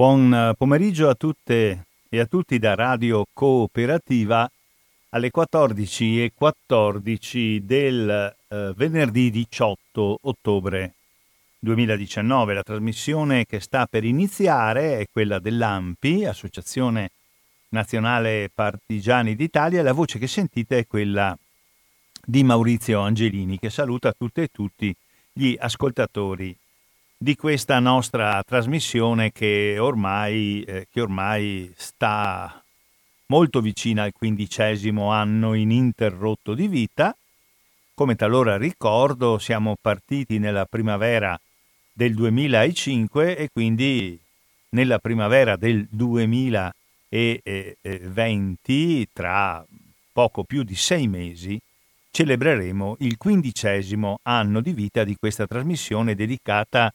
Buon pomeriggio a tutte e a tutti da Radio Cooperativa alle 14.14 14 del eh, venerdì 18 ottobre 2019. La trasmissione che sta per iniziare è quella dell'AMPI, Associazione Nazionale Partigiani d'Italia. La voce che sentite è quella di Maurizio Angelini, che saluta tutte e tutti gli ascoltatori di questa nostra trasmissione che ormai, eh, che ormai sta molto vicina al quindicesimo anno ininterrotto di vita. Come talora ricordo, siamo partiti nella primavera del 2005 e quindi nella primavera del 2020, tra poco più di sei mesi, celebreremo il quindicesimo anno di vita di questa trasmissione dedicata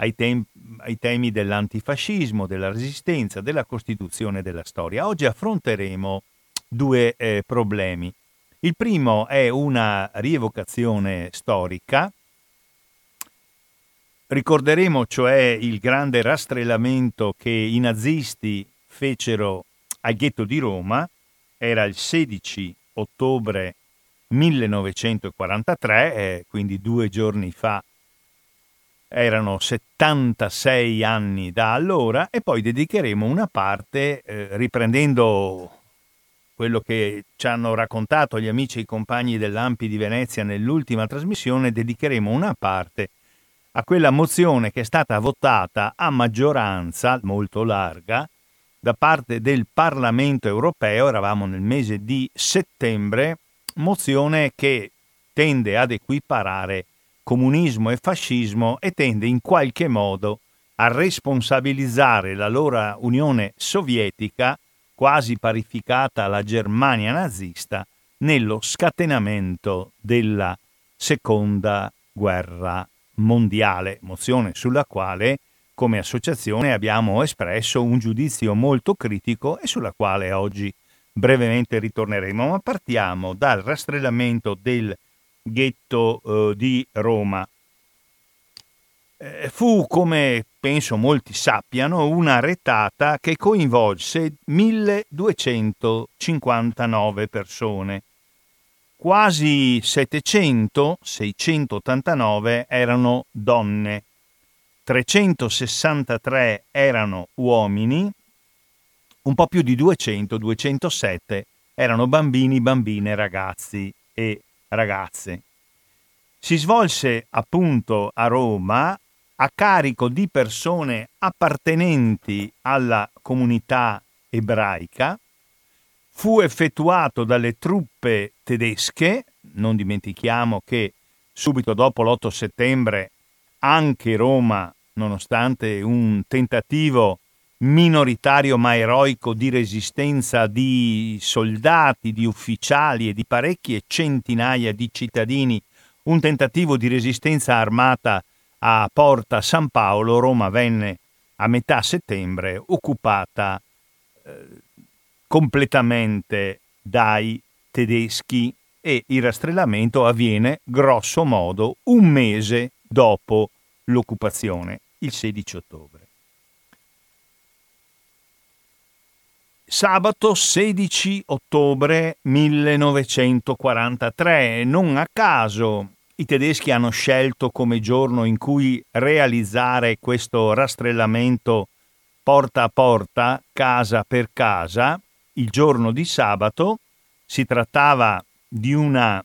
ai, tem- ai temi dell'antifascismo, della resistenza, della Costituzione della storia. Oggi affronteremo due eh, problemi. Il primo è una rievocazione storica. Ricorderemo cioè il grande rastrellamento che i nazisti fecero al ghetto di Roma, era il 16 ottobre 1943, eh, quindi due giorni fa erano 76 anni da allora e poi dedicheremo una parte, eh, riprendendo quello che ci hanno raccontato gli amici e i compagni dell'Ampi di Venezia nell'ultima trasmissione, dedicheremo una parte a quella mozione che è stata votata a maggioranza molto larga da parte del Parlamento europeo, eravamo nel mese di settembre, mozione che tende ad equiparare comunismo e fascismo e tende in qualche modo a responsabilizzare l'allora Unione Sovietica, quasi parificata alla Germania nazista, nello scatenamento della seconda guerra mondiale, mozione sulla quale come associazione abbiamo espresso un giudizio molto critico e sulla quale oggi brevemente ritorneremo, ma partiamo dal rastrellamento del ghetto eh, di Roma. Eh, fu, come penso molti sappiano, una retata che coinvolse 1259 persone. Quasi 700, 689 erano donne, 363 erano uomini, un po' più di 200, 207 erano bambini, bambine, ragazzi e ragazze. Si svolse appunto a Roma a carico di persone appartenenti alla comunità ebraica, fu effettuato dalle truppe tedesche, non dimentichiamo che subito dopo l'8 settembre anche Roma, nonostante un tentativo minoritario ma eroico di resistenza di soldati, di ufficiali e di parecchie centinaia di cittadini, un tentativo di resistenza armata a Porta San Paolo, Roma venne a metà settembre occupata eh, completamente dai tedeschi e il rastrellamento avviene grosso modo un mese dopo l'occupazione, il 16 ottobre. Sabato 16 ottobre 1943. Non a caso i tedeschi hanno scelto come giorno in cui realizzare questo rastrellamento porta a porta, casa per casa, il giorno di sabato. Si trattava di una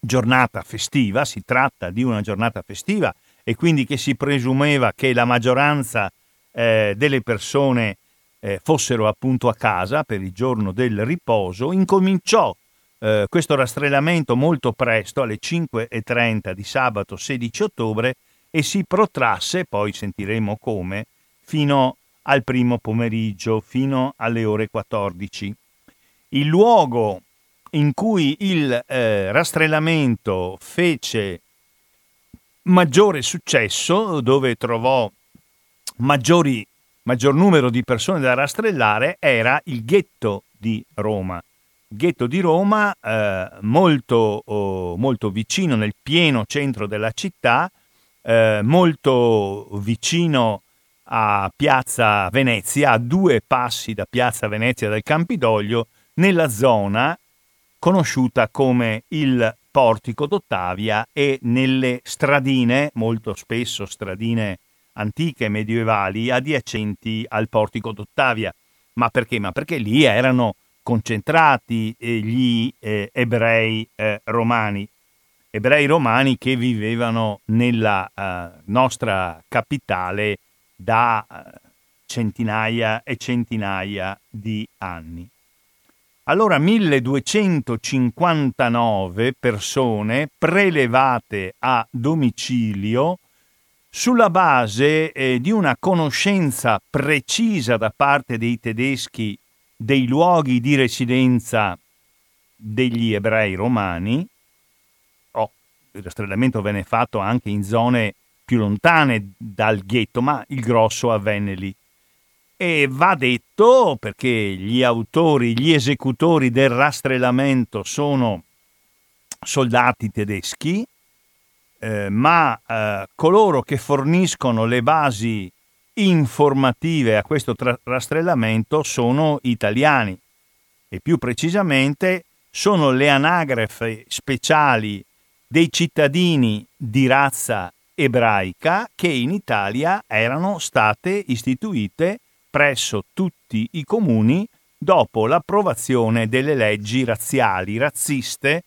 giornata festiva, si tratta di una giornata festiva e quindi che si presumeva che la maggioranza eh, delle persone eh, fossero appunto a casa per il giorno del riposo, incominciò eh, questo rastrellamento molto presto alle 5.30 di sabato 16 ottobre e si protrasse, poi sentiremo come, fino al primo pomeriggio, fino alle ore 14. Il luogo in cui il eh, rastrellamento fece maggiore successo, dove trovò maggiori maggior numero di persone da rastrellare era il ghetto di Roma. Ghetto di Roma eh, molto, oh, molto, vicino nel pieno centro della città, eh, molto vicino a Piazza Venezia, a due passi da Piazza Venezia del Campidoglio, nella zona conosciuta come il Portico d'Ottavia e nelle stradine, molto spesso stradine antiche medievali, adiacenti al Portico d'Ottavia. Ma perché? Ma perché lì erano concentrati eh, gli eh, ebrei eh, romani, ebrei romani che vivevano nella eh, nostra capitale da eh, centinaia e centinaia di anni. Allora 1259 persone prelevate a domicilio sulla base eh, di una conoscenza precisa da parte dei tedeschi dei luoghi di residenza degli ebrei romani, oh, il rastrellamento venne fatto anche in zone più lontane dal ghetto, ma il grosso avvenne lì. E va detto, perché gli autori, gli esecutori del rastrellamento sono soldati tedeschi, eh, ma eh, coloro che forniscono le basi informative a questo tra- rastrellamento sono italiani. E più precisamente sono le anagrafe speciali dei cittadini di razza ebraica che in Italia erano state istituite presso tutti i comuni dopo l'approvazione delle leggi razziali, razziste,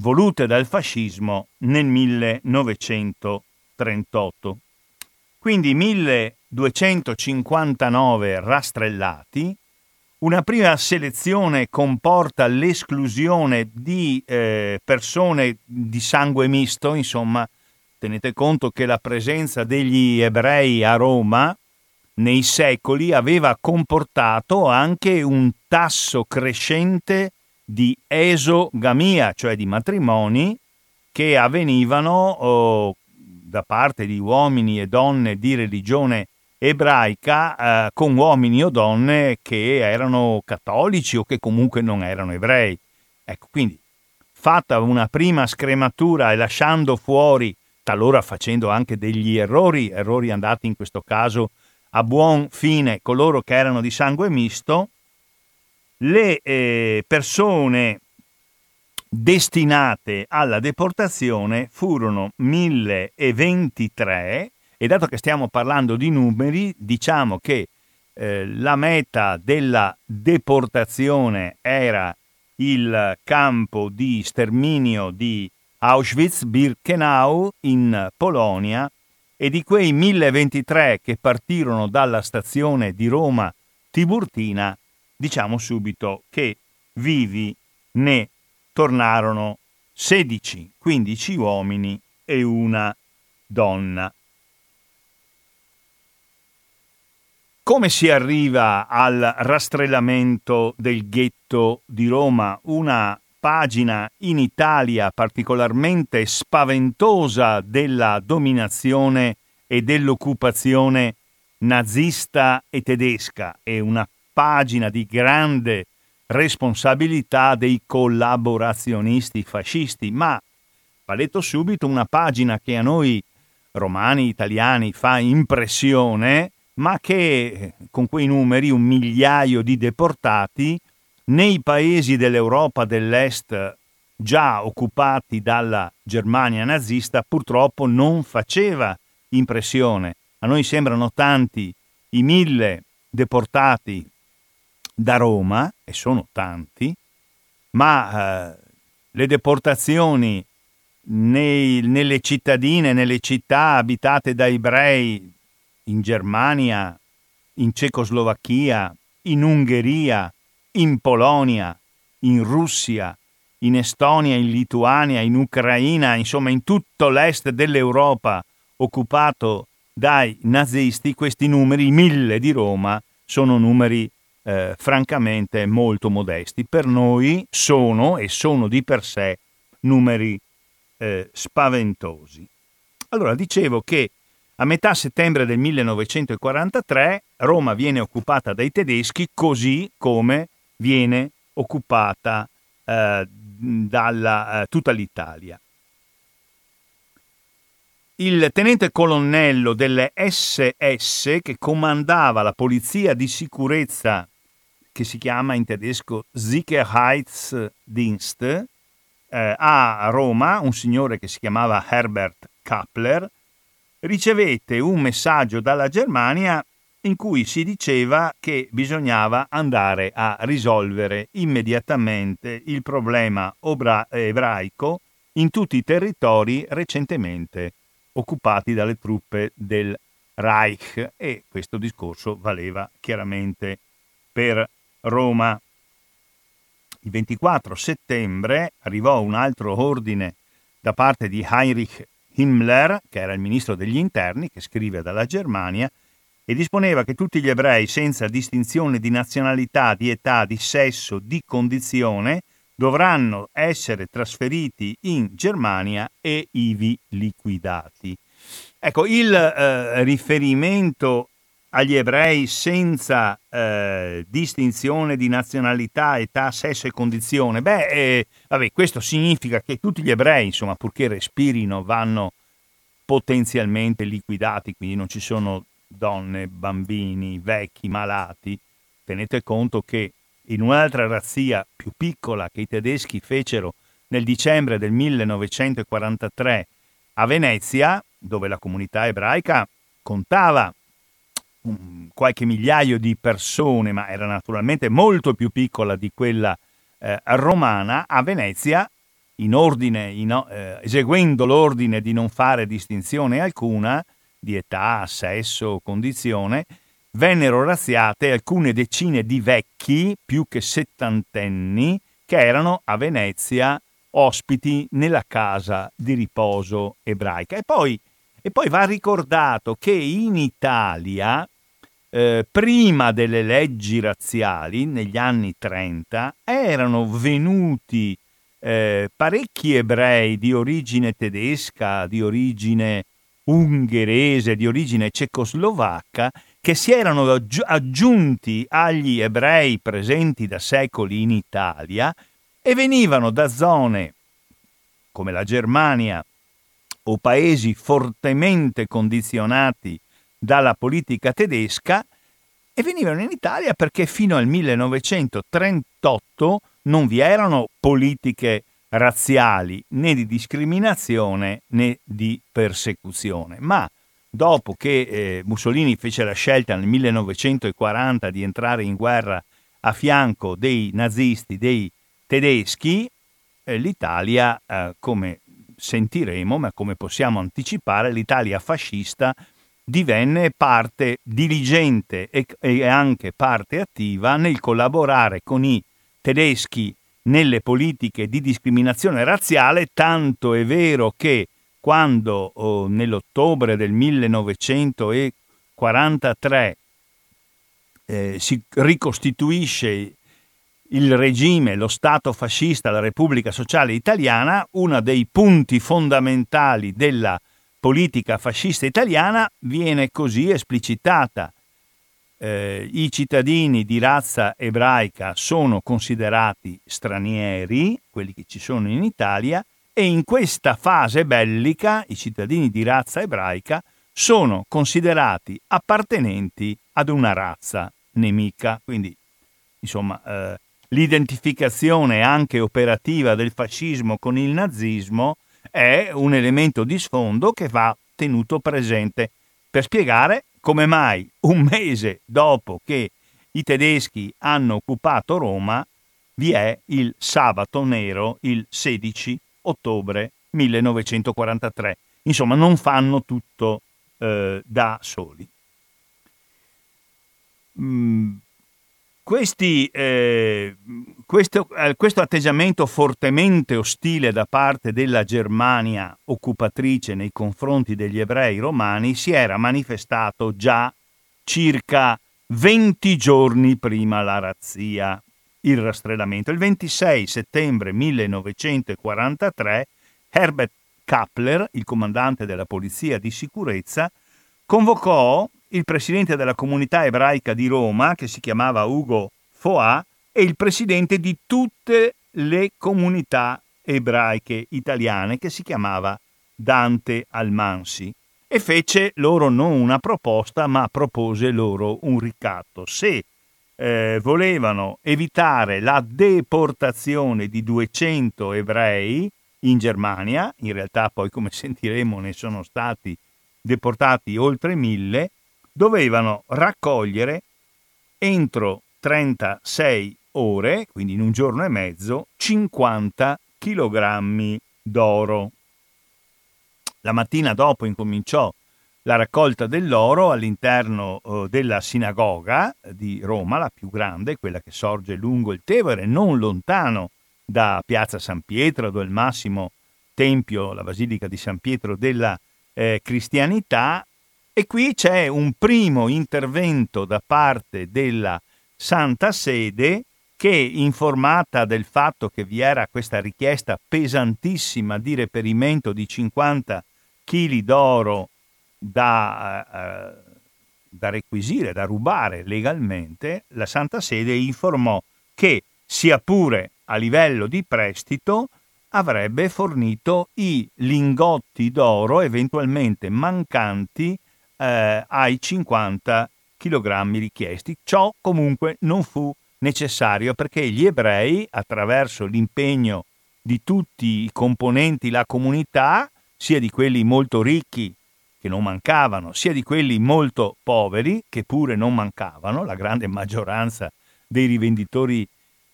volute dal fascismo nel 1938. Quindi 1259 rastrellati, una prima selezione comporta l'esclusione di eh, persone di sangue misto, insomma, tenete conto che la presenza degli ebrei a Roma nei secoli aveva comportato anche un tasso crescente di esogamia, cioè di matrimoni che avvenivano oh, da parte di uomini e donne di religione ebraica eh, con uomini o donne che erano cattolici o che comunque non erano ebrei. Ecco, quindi fatta una prima scrematura e lasciando fuori, talora facendo anche degli errori, errori andati in questo caso a buon fine coloro che erano di sangue misto, le eh, persone destinate alla deportazione furono 1023 e dato che stiamo parlando di numeri, diciamo che eh, la meta della deportazione era il campo di sterminio di Auschwitz-Birkenau in Polonia e di quei 1023 che partirono dalla stazione di Roma Tiburtina, diciamo subito che vivi ne tornarono 16, 15 uomini e una donna. Come si arriva al rastrellamento del ghetto di Roma? Una pagina in Italia particolarmente spaventosa della dominazione e dell'occupazione nazista e tedesca e una pagina di grande responsabilità dei collaborazionisti fascisti, ma va detto subito una pagina che a noi romani italiani fa impressione, ma che con quei numeri, un migliaio di deportati, nei paesi dell'Europa dell'Est già occupati dalla Germania nazista purtroppo non faceva impressione. A noi sembrano tanti i mille deportati da Roma, e sono tanti, ma eh, le deportazioni nei, nelle cittadine, nelle città abitate da ebrei in Germania, in Cecoslovacchia, in Ungheria, in Polonia, in Russia, in Estonia, in Lituania, in Ucraina, insomma in tutto l'est dell'Europa occupato dai nazisti, questi numeri, mille di Roma, sono numeri eh, francamente molto modesti. Per noi sono e sono di per sé numeri eh, spaventosi. Allora, dicevo che a metà settembre del 1943 Roma viene occupata dai tedeschi così come viene occupata eh, da eh, tutta l'Italia. il tenente colonnello delle SS che comandava la polizia di sicurezza che si chiama in tedesco Sicherheitsdienst eh, a Roma, un signore che si chiamava Herbert Kappler, ricevette un messaggio dalla Germania in cui si diceva che bisognava andare a risolvere immediatamente il problema obra- ebraico in tutti i territori recentemente occupati dalle truppe del Reich. E questo discorso valeva chiaramente per Roma. Il 24 settembre arrivò un altro ordine da parte di Heinrich Himmler, che era il ministro degli interni, che scrive dalla Germania, e disponeva che tutti gli ebrei, senza distinzione di nazionalità, di età, di sesso, di condizione, dovranno essere trasferiti in Germania e ivi liquidati. Ecco, il eh, riferimento agli ebrei senza eh, distinzione di nazionalità, età, sesso e condizione, beh, eh, vabbè, questo significa che tutti gli ebrei, insomma, purché respirino, vanno potenzialmente liquidati, quindi non ci sono donne, bambini, vecchi, malati. Tenete conto che in un'altra razzia più piccola che i tedeschi fecero nel dicembre del 1943 a Venezia, dove la comunità ebraica contava qualche migliaio di persone, ma era naturalmente molto più piccola di quella eh, romana, a Venezia, in ordine, in, eh, eseguendo l'ordine di non fare distinzione alcuna, di età, sesso, condizione, vennero razziate alcune decine di vecchi, più che settantenni, che erano a Venezia ospiti nella casa di riposo ebraica. E poi, e poi va ricordato che in Italia, eh, prima delle leggi razziali, negli anni 30, erano venuti eh, parecchi ebrei di origine tedesca, di origine ungherese di origine cecoslovacca che si erano aggiunti agli ebrei presenti da secoli in Italia e venivano da zone come la Germania o paesi fortemente condizionati dalla politica tedesca e venivano in Italia perché fino al 1938 non vi erano politiche razziali, né di discriminazione né di persecuzione. Ma dopo che eh, Mussolini fece la scelta nel 1940 di entrare in guerra a fianco dei nazisti, dei tedeschi, eh, l'Italia, eh, come sentiremo, ma come possiamo anticipare, l'Italia fascista divenne parte diligente e, e anche parte attiva nel collaborare con i tedeschi nelle politiche di discriminazione razziale, tanto è vero che quando oh, nell'ottobre del 1943 eh, si ricostituisce il regime, lo Stato fascista, la Repubblica Sociale Italiana, uno dei punti fondamentali della politica fascista italiana viene così esplicitata eh, i cittadini di razza ebraica sono considerati stranieri, quelli che ci sono in Italia, e in questa fase bellica i cittadini di razza ebraica sono considerati appartenenti ad una razza nemica. Quindi, insomma, eh, l'identificazione anche operativa del fascismo con il nazismo è un elemento di sfondo che va tenuto presente per spiegare come mai un mese dopo che i tedeschi hanno occupato Roma vi è il sabato nero il 16 ottobre 1943. Insomma, non fanno tutto eh, da soli. Mm, questi, eh, questo, eh, questo, atteggiamento fortemente ostile da parte della Germania occupatrice nei confronti degli ebrei romani si era manifestato già circa 20 giorni prima la razzia, il rastrellamento. Il 26 settembre 1943 Herbert Kappler, il comandante della polizia di sicurezza, convocò il presidente della comunità ebraica di Roma, che si chiamava Ugo Foà, e il presidente di tutte le comunità ebraiche italiane, che si chiamava Dante Almansi e fece loro non una proposta ma propose loro un ricatto. Se eh, volevano evitare la deportazione di 200 ebrei in Germania, in realtà poi come sentiremo ne sono stati deportati oltre mille, dovevano raccogliere entro 36 ore, quindi in un giorno e mezzo, 50 kg d'oro. La mattina dopo incominciò la raccolta dell'oro all'interno eh, della sinagoga di Roma, la più grande, quella che sorge lungo il Tevere, non lontano da Piazza San Pietro, dove il massimo tempio, la Basilica di San Pietro della eh, cristianità. E qui c'è un primo intervento da parte della Santa Sede che, informata del fatto che vi era questa richiesta pesantissima di reperimento di 50 kg d'oro da, eh, da requisire, da rubare legalmente, la Santa Sede informò che, sia pure a livello di prestito, avrebbe fornito i lingotti d'oro eventualmente mancanti eh, ai 50 kg richiesti. Ciò comunque non fu necessario perché gli ebrei, attraverso l'impegno di tutti i componenti la comunità, sia di quelli molto ricchi che non mancavano, sia di quelli molto poveri, che pure non mancavano, la grande maggioranza dei rivenditori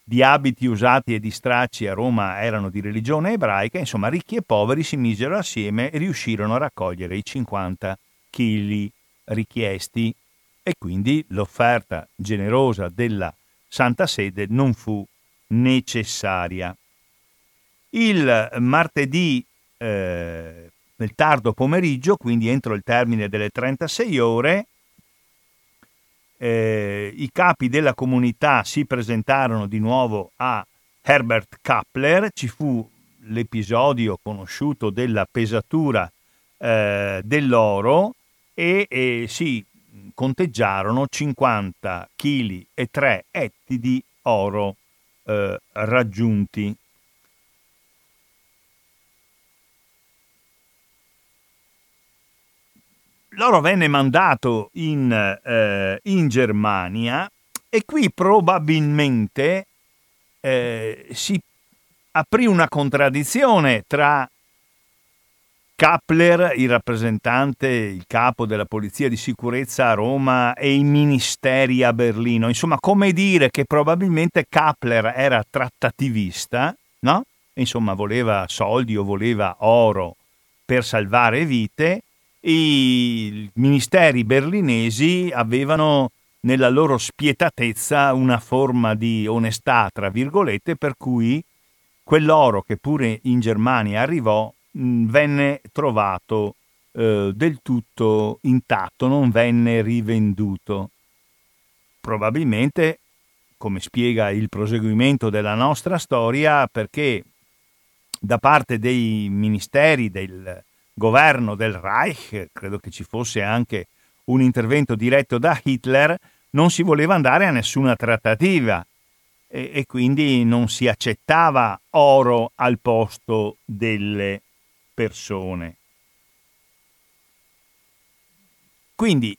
di abiti usati e di stracci a Roma erano di religione ebraica, insomma ricchi e poveri si misero assieme e riuscirono a raccogliere i 50 kg richiesti e quindi l'offerta generosa della Santa Sede non fu necessaria. Il martedì eh, nel tardo pomeriggio, quindi entro il termine delle 36 ore, eh, i capi della comunità si presentarono di nuovo a Herbert Kappler, ci fu l'episodio conosciuto della pesatura eh, dell'oro e, e, si conteggiarono 50 kg e 3 etti di oro eh, raggiunti. l'oro venne mandato in, eh, in, Germania e qui probabilmente eh, si aprì una contraddizione tra Kappler, il rappresentante, il capo della polizia di sicurezza a Roma e i ministeri a Berlino. Insomma, come dire che probabilmente Kappler era trattativista, no? Insomma, voleva soldi o voleva oro per salvare vite i ministeri berlinesi avevano nella loro spietatezza una forma di onestà, tra virgolette, per cui quell'oro che pure in Germania arrivò mh, venne trovato eh, del tutto intatto, non venne rivenduto. Probabilmente, come spiega il proseguimento della nostra storia, perché da parte dei ministeri del, governo del Reich, credo che ci fosse anche un intervento diretto da Hitler, non si voleva andare a nessuna trattativa e, e quindi non si accettava oro al posto delle persone. Quindi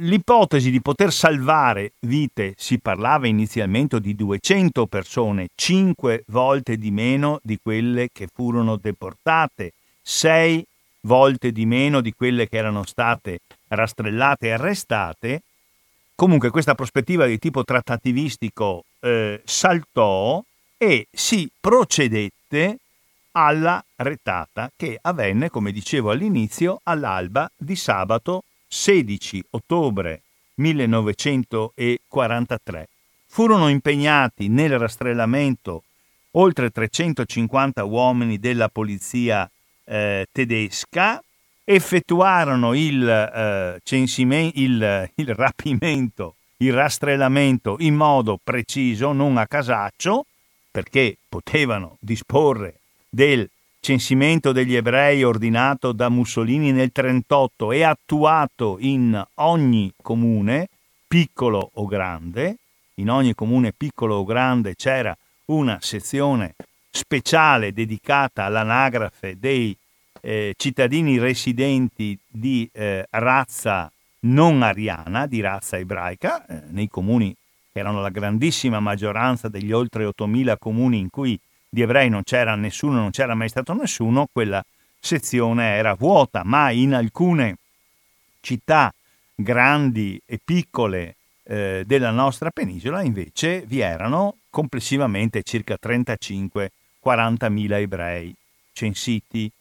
l'ipotesi di poter salvare vite si parlava inizialmente di 200 persone, 5 volte di meno di quelle che furono deportate, 6 volte di meno di quelle che erano state rastrellate e arrestate. Comunque questa prospettiva di tipo trattativistico eh, saltò e si procedette alla retata che avvenne, come dicevo all'inizio, all'alba di sabato 16 ottobre 1943. Furono impegnati nel rastrellamento oltre 350 uomini della polizia eh, tedesca, effettuarono il, eh, censimento, il, il rapimento, il rastrellamento in modo preciso, non a casaccio, perché potevano disporre del censimento degli ebrei ordinato da Mussolini nel 1938 e attuato in ogni comune, piccolo o grande, in ogni comune piccolo o grande c'era una sezione speciale dedicata all'anagrafe dei eh, cittadini residenti di eh, razza non ariana, di razza ebraica, eh, nei comuni che erano la grandissima maggioranza degli oltre 8.000 comuni in cui di ebrei non c'era nessuno, non c'era mai stato nessuno, quella sezione era vuota, ma in alcune città grandi e piccole eh, della nostra penisola invece vi erano complessivamente circa 35-40 mila ebrei censiti.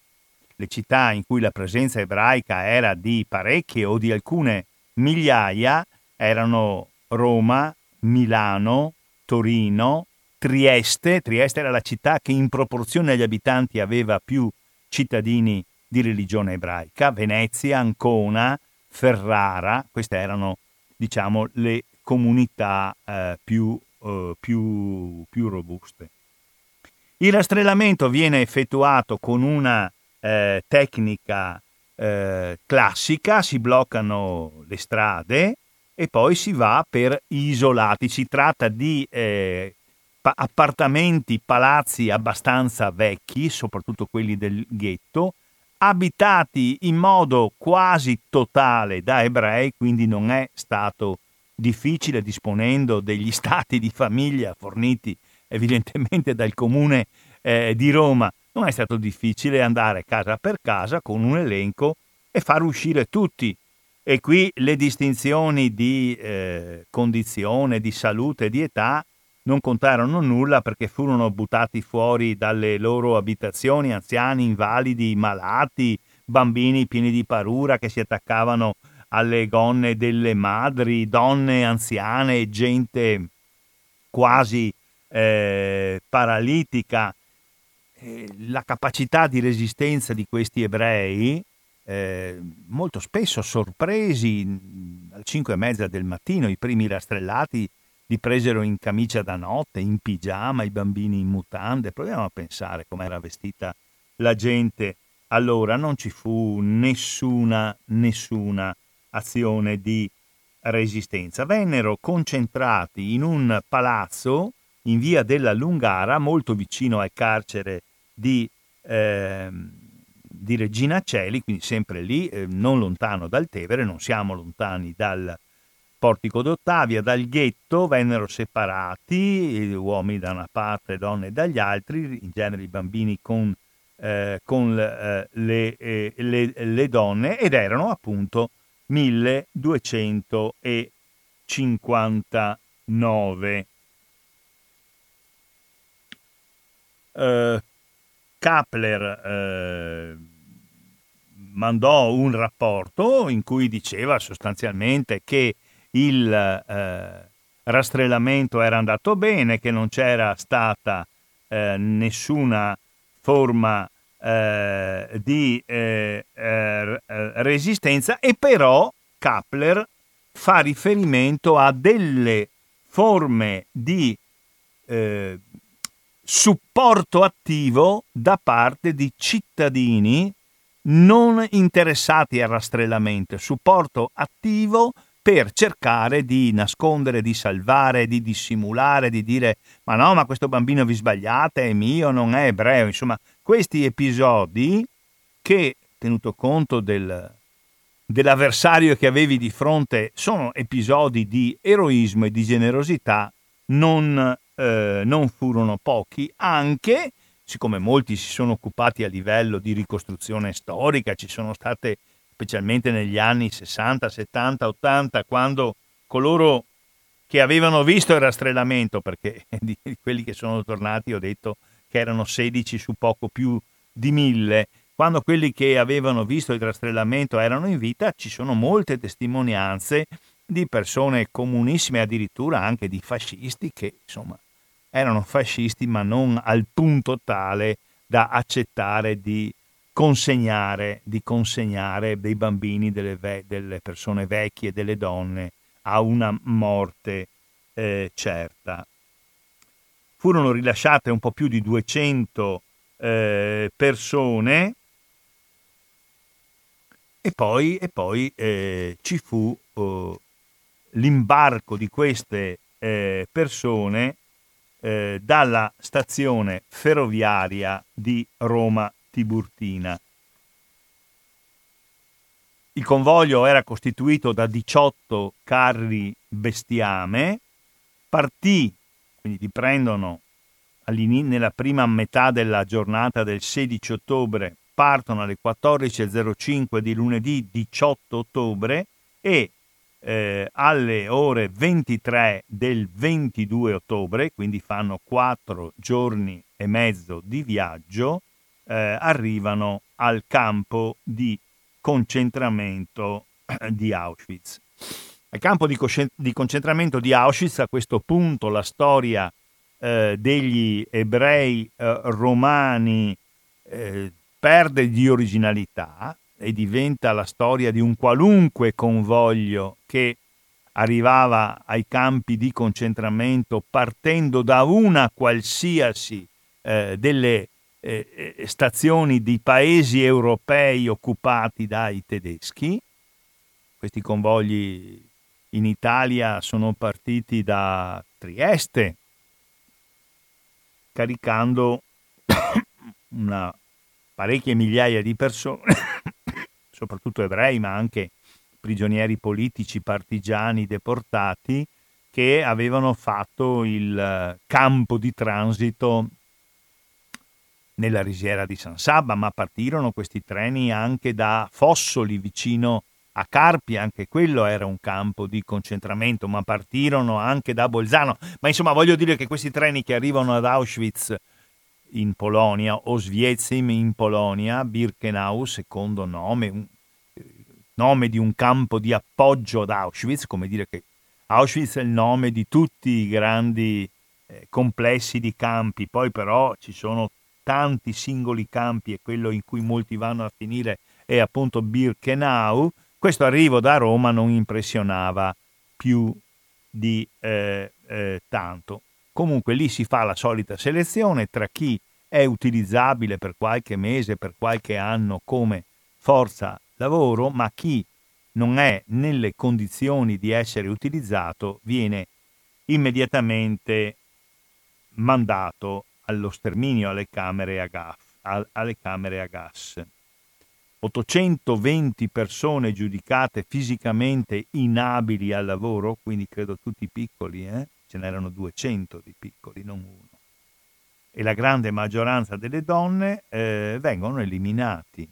Le città in cui la presenza ebraica era di parecchie o di alcune migliaia erano Roma, Milano, Torino, Trieste. Trieste era la città che in proporzione agli abitanti aveva più cittadini di religione ebraica, Venezia, Ancona, Ferrara, queste erano diciamo le comunità eh, più, eh, più, più, robuste. Il rastrellamento viene effettuato con una eh, tecnica eh, classica, si bloccano le strade e poi si va per isolati. Si tratta di eh, appartamenti, palazzi abbastanza vecchi, soprattutto quelli del ghetto, abitati in modo quasi totale da ebrei, quindi non è stato difficile disponendo degli stati di famiglia forniti evidentemente dal comune eh, di Roma, non è stato difficile andare casa per casa con un elenco e far uscire tutti. E qui le distinzioni di eh, condizione, di salute, di età non contarono nulla perché furono buttati fuori dalle loro abitazioni anziani, invalidi, malati, bambini pieni di paura che si attaccavano alle gonne delle madri, donne anziane, gente quasi eh, paralitica. La capacità di resistenza di questi ebrei, eh, molto spesso sorpresi alle 5 e mezza del mattino, i primi rastrellati li presero in camicia da notte, in pigiama, i bambini in mutande. Proviamo a pensare com'era vestita la gente. Allora non ci fu nessuna, nessuna azione di resistenza. Vennero concentrati in un palazzo in via della Lungara, molto vicino al carcere di, eh, di Regina Celi, quindi sempre lì, eh, non lontano dal Tevere, non siamo lontani dal portico d'Ottavia, dal ghetto vennero separati uomini da una parte donne dagli altri, in genere i bambini con, eh, con eh, le, eh, le, le, donne, ed erano appunto 1259. Uh, Kapler uh, mandò un rapporto in cui diceva sostanzialmente che il eh, rastrellamento era andato bene, che non c'era stata eh, nessuna forma eh, di eh, eh, resistenza. E però Kapler fa riferimento a delle forme di eh, supporto attivo da parte di cittadini non interessati al rastrellamento, supporto attivo per cercare di nascondere, di salvare, di dissimulare, di dire ma no, ma questo bambino vi sbagliate, è mio, non è ebreo. Insomma, questi episodi che, tenuto conto del, dell'avversario che avevi di fronte, sono episodi di eroismo e di generosità, non, eh, non furono pochi, anche siccome molti si sono occupati a livello di ricostruzione storica, ci sono state specialmente negli anni 60, 70, 80, quando coloro che avevano visto il rastrellamento, perché di quelli che sono tornati ho detto che erano 16 su poco più di mille, quando quelli che avevano visto il rastrellamento erano in vita, ci sono molte testimonianze di persone comunissime, addirittura anche di fascisti che insomma erano fascisti ma non al punto tale da accettare di consegnare, di consegnare dei bambini, delle, ve- delle, persone vecchie, delle donne a una morte eh, certa. Furono rilasciate un po' più di 200 eh, persone e poi, e poi eh, ci fu oh, l'imbarco di queste eh, persone eh, dalla stazione ferroviaria di Roma Tiburtina. il convoglio era costituito da 18 carri bestiame, partì, quindi li prendono nella prima metà della giornata del 16 ottobre, partono alle 14.05 di lunedì 18 ottobre e eh, alle ore 23 del 22 ottobre, quindi fanno quattro giorni e mezzo di viaggio, eh, arrivano al campo di concentramento eh, di Auschwitz. Al campo di, coscen- di, concentramento di Auschwitz a questo punto la storia eh, degli ebrei eh, romani eh, perde di originalità e diventa la storia di un qualunque convoglio che arrivava ai campi di concentramento partendo da una qualsiasi eh, delle eh, eh, stazioni di paesi europei occupati dai tedeschi. Questi convogli in Italia sono partiti da Trieste, caricando una parecchie migliaia di persone, soprattutto ebrei, ma anche prigionieri politici, partigiani deportati, che avevano fatto il eh, campo di transito nella risiera di San Sabba, ma partirono questi treni anche da Fossoli vicino a Carpi, anche quello era un campo di concentramento, ma partirono anche da Bolzano. Ma insomma voglio dire che questi treni che arrivano ad Auschwitz in Polonia o Sviezim in Polonia, Birkenau, secondo nome, nome di un campo di appoggio ad Auschwitz, come dire che Auschwitz è il nome di tutti i grandi eh, complessi di campi, poi però ci sono tanti singoli campi e quello in cui molti vanno a finire è appunto Birkenau, questo arrivo da Roma non impressionava più di eh, eh, tanto. Comunque lì si fa la solita selezione tra chi è utilizzabile per qualche mese, per qualche anno come forza lavoro, ma chi non è nelle condizioni di essere utilizzato viene immediatamente mandato allo sterminio alle camere a, gas, alle camere a gas. 820 persone giudicate fisicamente inabili al lavoro, quindi credo tutti piccoli, eh? ce n'erano 200 di piccoli, non uno. E la grande maggioranza delle donne eh, vengono eliminati.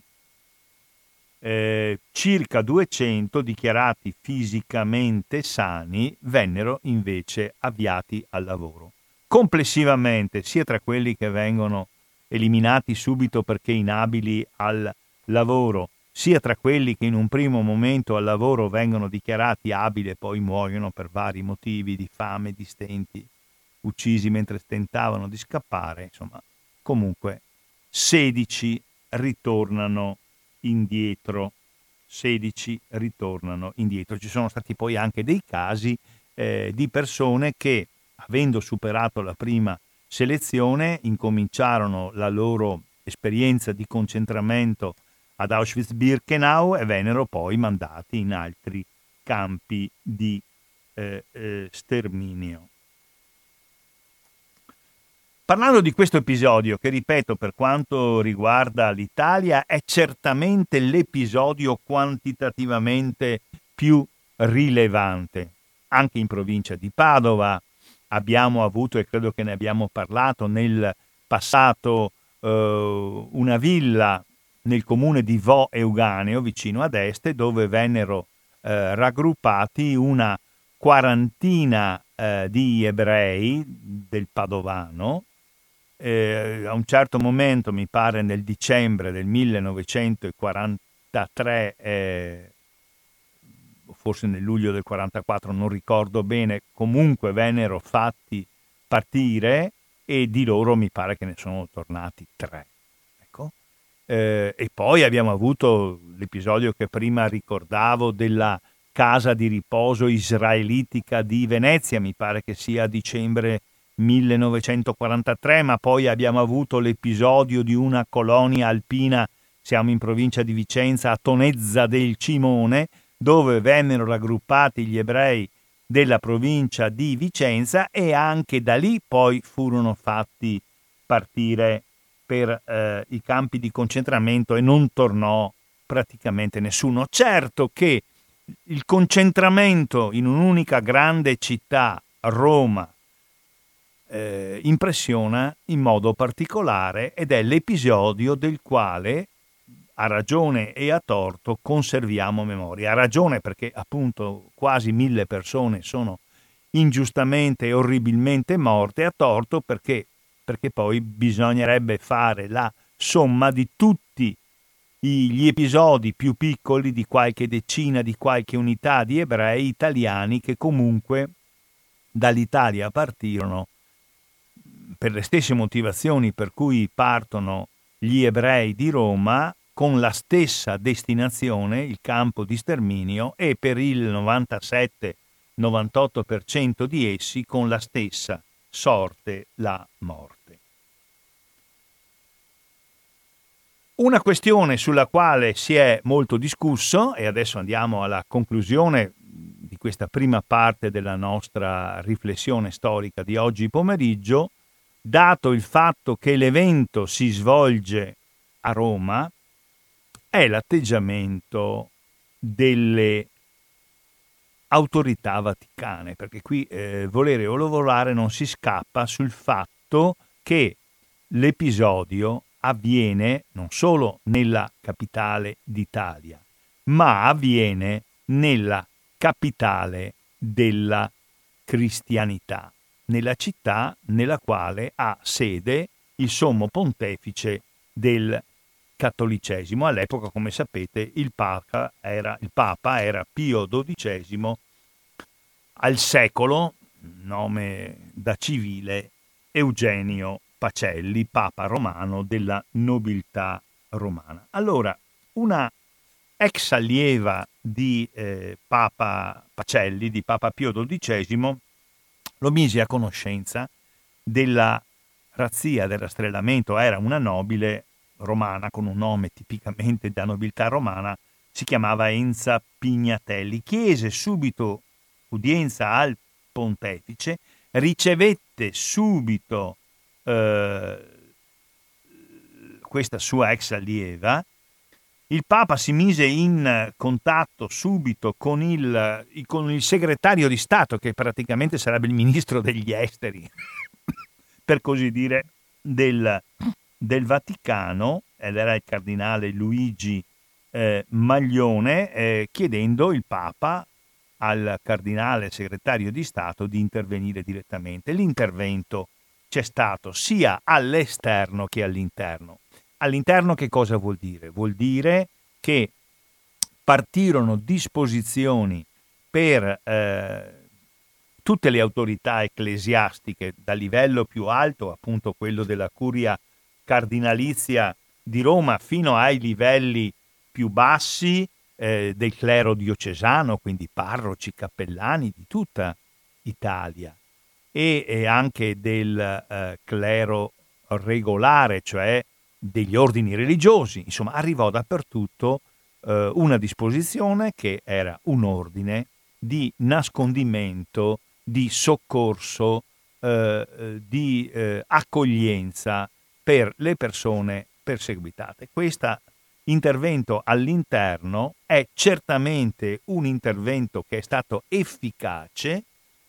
Eh, circa 200 dichiarati fisicamente sani vennero invece avviati al lavoro complessivamente, sia tra quelli che vengono eliminati subito perché inabili al lavoro, sia tra quelli che in un primo momento al lavoro vengono dichiarati abili e poi muoiono per vari motivi di fame, di stenti, uccisi mentre tentavano di scappare, insomma, comunque 16 ritornano indietro. 16 ritornano indietro. Ci sono stati poi anche dei casi eh, di persone che avendo superato la prima selezione, incominciarono la loro esperienza di concentramento ad Auschwitz-Birkenau e vennero poi mandati in altri campi di eh, eh, sterminio. Parlando di questo episodio, che ripeto per quanto riguarda l'Italia, è certamente l'episodio quantitativamente più rilevante. Anche in provincia di Padova, abbiamo avuto, e credo che ne abbiamo parlato nel passato, eh, una villa nel comune di Vo Euganeo, vicino ad Este, dove vennero eh, raggruppati una quarantina eh, di ebrei del Padovano. Eh, a un certo momento, mi pare nel dicembre del 1943, forse nel luglio del 44, non ricordo bene, comunque vennero fatti partire e di loro mi pare che ne sono tornati tre. Ecco. Eh, e poi abbiamo avuto l'episodio che prima ricordavo della casa di riposo israelitica di Venezia, mi pare che sia a dicembre 1943, ma poi abbiamo avuto l'episodio di una colonia alpina, siamo in provincia di Vicenza, a Tonezza del Cimone, dove vennero raggruppati gli ebrei della provincia di Vicenza e anche da lì poi furono fatti partire per eh, i campi di concentramento e non tornò praticamente nessuno. Certo che il concentramento in un'unica grande città, Roma, eh, impressiona in modo particolare ed è l'episodio del quale a ragione e a torto conserviamo memoria. Ha ragione perché appunto quasi mille persone sono ingiustamente e orribilmente morte, a torto perché, perché poi bisognerebbe fare la somma di tutti gli episodi più piccoli di qualche decina, di qualche unità di ebrei italiani che comunque dall'Italia partirono per le stesse motivazioni per cui partono gli ebrei di Roma con la stessa destinazione, il campo di sterminio, e per il 97-98% di essi con la stessa sorte, la morte. Una questione sulla quale si è molto discusso, e adesso andiamo alla conclusione di questa prima parte della nostra riflessione storica di oggi pomeriggio, dato il fatto che l'evento si svolge a Roma, è l'atteggiamento delle autorità vaticane, perché qui eh, volere o volare non si scappa sul fatto che l'episodio avviene non solo nella capitale d'Italia, ma avviene nella capitale della cristianità nella città nella quale ha sede il sommo pontefice del cattolicesimo. All'epoca, come sapete, il Papa era, il Papa era Pio XII al secolo, nome da civile, Eugenio Pacelli, Papa romano della nobiltà romana. Allora, una ex allieva di eh, Papa Pacelli, di Papa Pio XII, lo mise a conoscenza della razzia, del rastrellamento. Era una nobile romana con un nome tipicamente da nobiltà romana, si chiamava Enza Pignatelli. Chiese subito udienza al pontefice, ricevette subito eh, questa sua ex allieva il Papa si mise in contatto subito con il, con il segretario di Stato, che praticamente sarebbe il ministro degli esteri, per così dire, del, del, Vaticano, ed era il cardinale Luigi eh, Maglione, eh, chiedendo il Papa al cardinale segretario di Stato di intervenire direttamente. L'intervento c'è stato sia all'esterno che all'interno. All'interno che cosa vuol dire? Vuol dire che partirono disposizioni per eh, tutte le autorità ecclesiastiche, dal livello più alto, appunto quello della curia cardinalizia di Roma, fino ai livelli più bassi eh, del clero diocesano, quindi parroci, cappellani di tutta Italia, e, e anche del eh, clero regolare, cioè degli ordini religiosi, insomma arrivò dappertutto eh, una disposizione che era un ordine di nascondimento, di soccorso, eh, eh di eh, accoglienza per le persone perseguitate. Questo intervento all'interno è certamente un intervento che è stato efficace,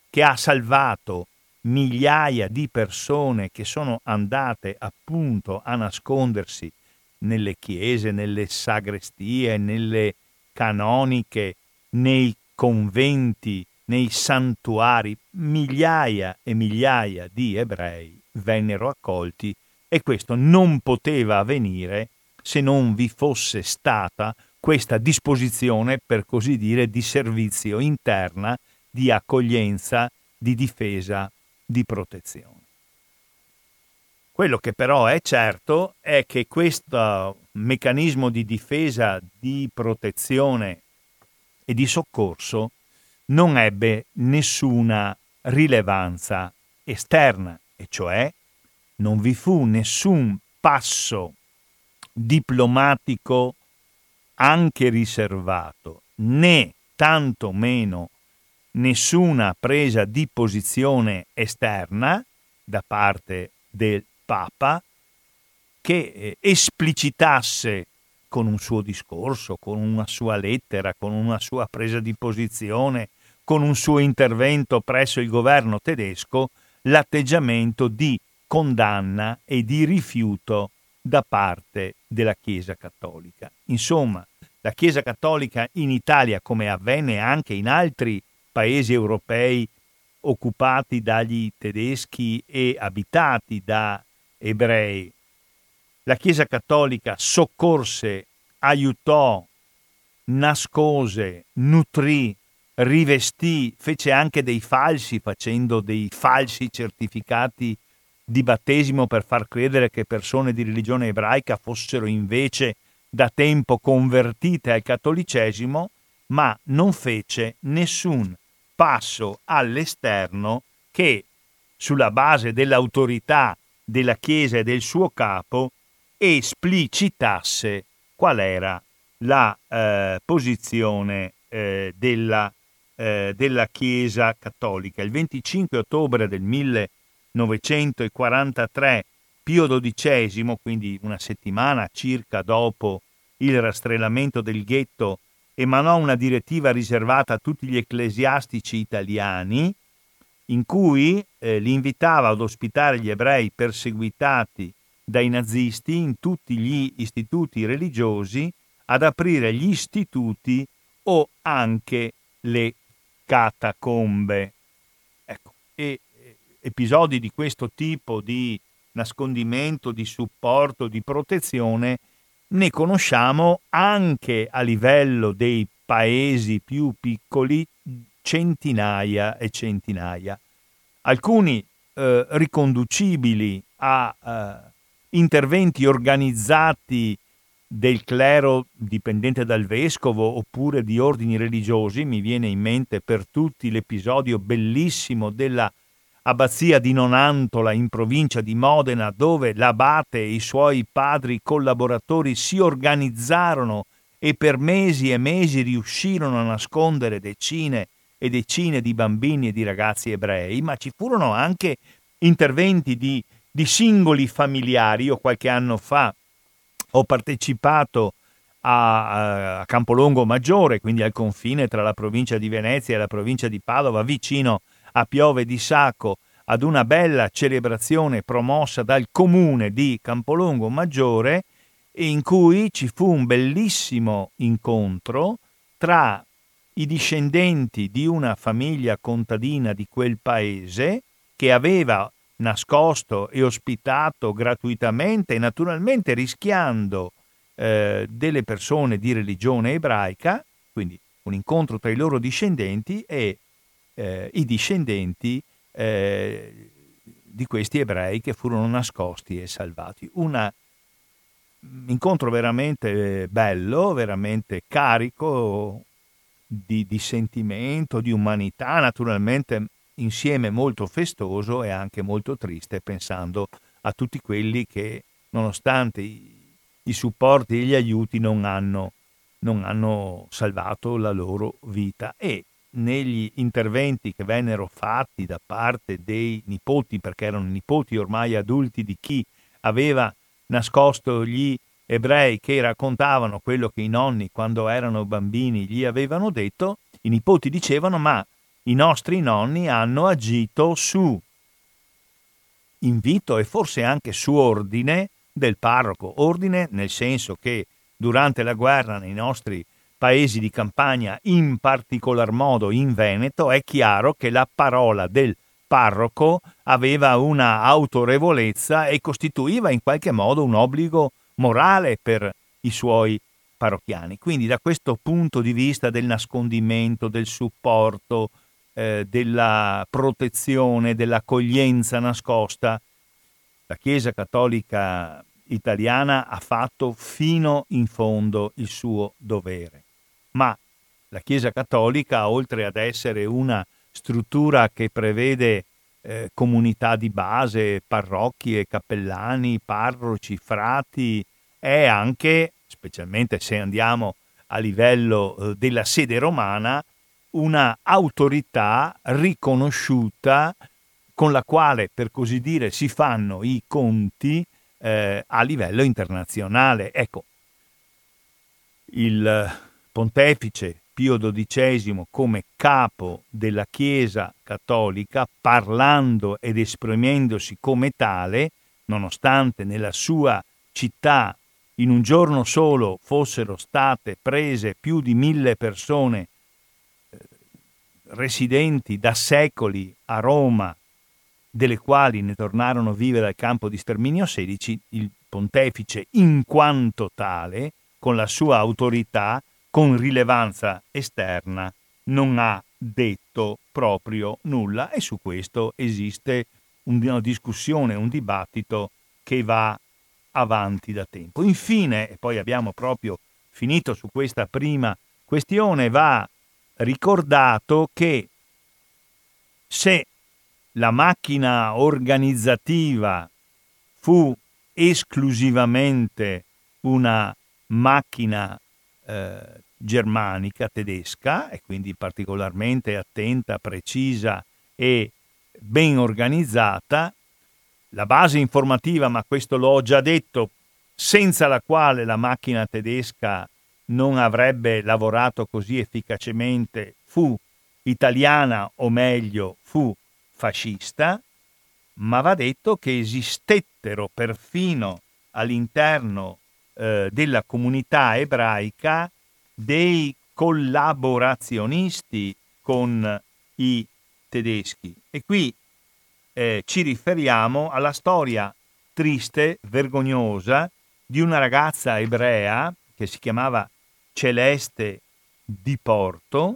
che ha salvato migliaia di persone che sono andate appunto a nascondersi nelle chiese, nelle sagrestie, nelle canoniche, nei conventi, nei santuari, migliaia e migliaia di ebrei vennero accolti e questo non poteva avvenire se non vi fosse stata questa disposizione, per così dire, di servizio interna, di accoglienza, di difesa di protezione. Quello che però è certo è che questo meccanismo di difesa, di protezione e di soccorso non ebbe nessuna rilevanza esterna, e cioè non vi fu nessun passo diplomatico anche riservato, né tantomeno nessuna presa di posizione esterna da parte del Papa che eh, esplicitasse con un suo discorso, con una sua lettera, con una sua presa di posizione, con un suo intervento presso il governo tedesco, l'atteggiamento di condanna e di rifiuto da parte della Chiesa cattolica. Insomma, la Chiesa cattolica in Italia, come avvenne anche in altri paesi europei occupati dagli tedeschi e abitati da ebrei, la Chiesa cattolica soccorse, aiutò, nascose, nutrì, rivestì, fece anche dei falsi facendo dei falsi certificati di battesimo per far credere che persone di religione ebraica fossero invece da tempo convertite al cattolicesimo, ma non fece nessun passo all'esterno che, sulla base dell'autorità della Chiesa e del suo capo, esplicitasse qual era la eh, posizione eh, della, eh, della Chiesa cattolica. Il 25 ottobre del 1943 Pio XII, quindi una settimana circa dopo il rastrellamento del ghetto, emanò una direttiva riservata a tutti gli ecclesiastici italiani in cui eh, li invitava ad ospitare gli ebrei perseguitati dai nazisti in tutti gli istituti religiosi, ad aprire gli istituti o anche le catacombe. Ecco, e episodi di questo tipo di nascondimento, di supporto, di protezione ne conosciamo anche a livello dei paesi più piccoli centinaia e centinaia, alcuni eh, riconducibili a eh, interventi organizzati del clero dipendente dal vescovo oppure di ordini religiosi, mi viene in mente per tutti l'episodio bellissimo della abbazia di Nonantola in provincia di Modena, dove l'abate e i suoi padri collaboratori si organizzarono e per mesi e mesi riuscirono a nascondere decine e decine di bambini e di ragazzi ebrei, ma ci furono anche interventi di di singoli familiari. Io qualche anno fa ho partecipato a, a Campolongo Maggiore, quindi al confine tra la provincia di Venezia e la provincia di Padova, vicino a Piove di Sacco, ad una bella celebrazione promossa dal comune di Campolongo Maggiore, in cui ci fu un bellissimo incontro tra i discendenti di una famiglia contadina di quel paese che aveva nascosto e ospitato gratuitamente, naturalmente rischiando eh, delle persone di religione ebraica, quindi un incontro tra i loro discendenti e eh, i discendenti eh, di questi ebrei che furono nascosti e salvati. Un incontro veramente bello, veramente carico di, di sentimento, di umanità, naturalmente insieme molto festoso e anche molto triste pensando a tutti quelli che nonostante i, i supporti e gli aiuti non hanno, non hanno salvato la loro vita e negli interventi che vennero fatti da parte dei nipoti, perché erano nipoti ormai adulti di chi aveva nascosto gli ebrei che raccontavano quello che i nonni quando erano bambini gli avevano detto, i nipoti dicevano ma i nostri nonni hanno agito su invito e forse anche su ordine del parroco, ordine nel senso che durante la guerra nei nostri paesi di campagna, in particolar modo in Veneto, è chiaro che la parola del parroco aveva una autorevolezza e costituiva in qualche modo un obbligo morale per i suoi parrocchiani. Quindi da questo punto di vista del nascondimento, del supporto, eh, della protezione, dell'accoglienza nascosta, la Chiesa Cattolica italiana ha fatto fino in fondo il suo dovere. Ma la Chiesa Cattolica, oltre ad essere una struttura che prevede eh, comunità di base, parrocchie, cappellani, parroci, frati, è anche, specialmente se andiamo a livello eh, della sede romana, una autorità riconosciuta con la quale, per così dire, si fanno i conti eh, a livello internazionale. Ecco, il pontefice Pio XII come capo della Chiesa cattolica, parlando ed esprimendosi come tale, nonostante nella sua città in un giorno solo fossero state prese più di mille persone eh, residenti da secoli a Roma, delle quali ne tornarono a vivere al campo di sterminio 16, il pontefice in quanto tale, con la sua autorità, con rilevanza esterna, non ha detto proprio nulla e su questo esiste una discussione, un dibattito che va avanti da tempo. Infine, e poi abbiamo proprio finito su questa prima questione, va ricordato che se la macchina organizzativa fu esclusivamente una macchina eh, germanica, tedesca, e quindi particolarmente attenta, precisa e ben organizzata, la base informativa, ma questo l'ho già detto, senza la quale la macchina tedesca non avrebbe lavorato così efficacemente, fu italiana o meglio fu fascista, ma va detto che esistettero perfino all'interno eh, della comunità ebraica dei collaborazionisti con i tedeschi. E qui eh, ci riferiamo alla storia triste, vergognosa, di una ragazza ebrea che si chiamava Celeste di Porto,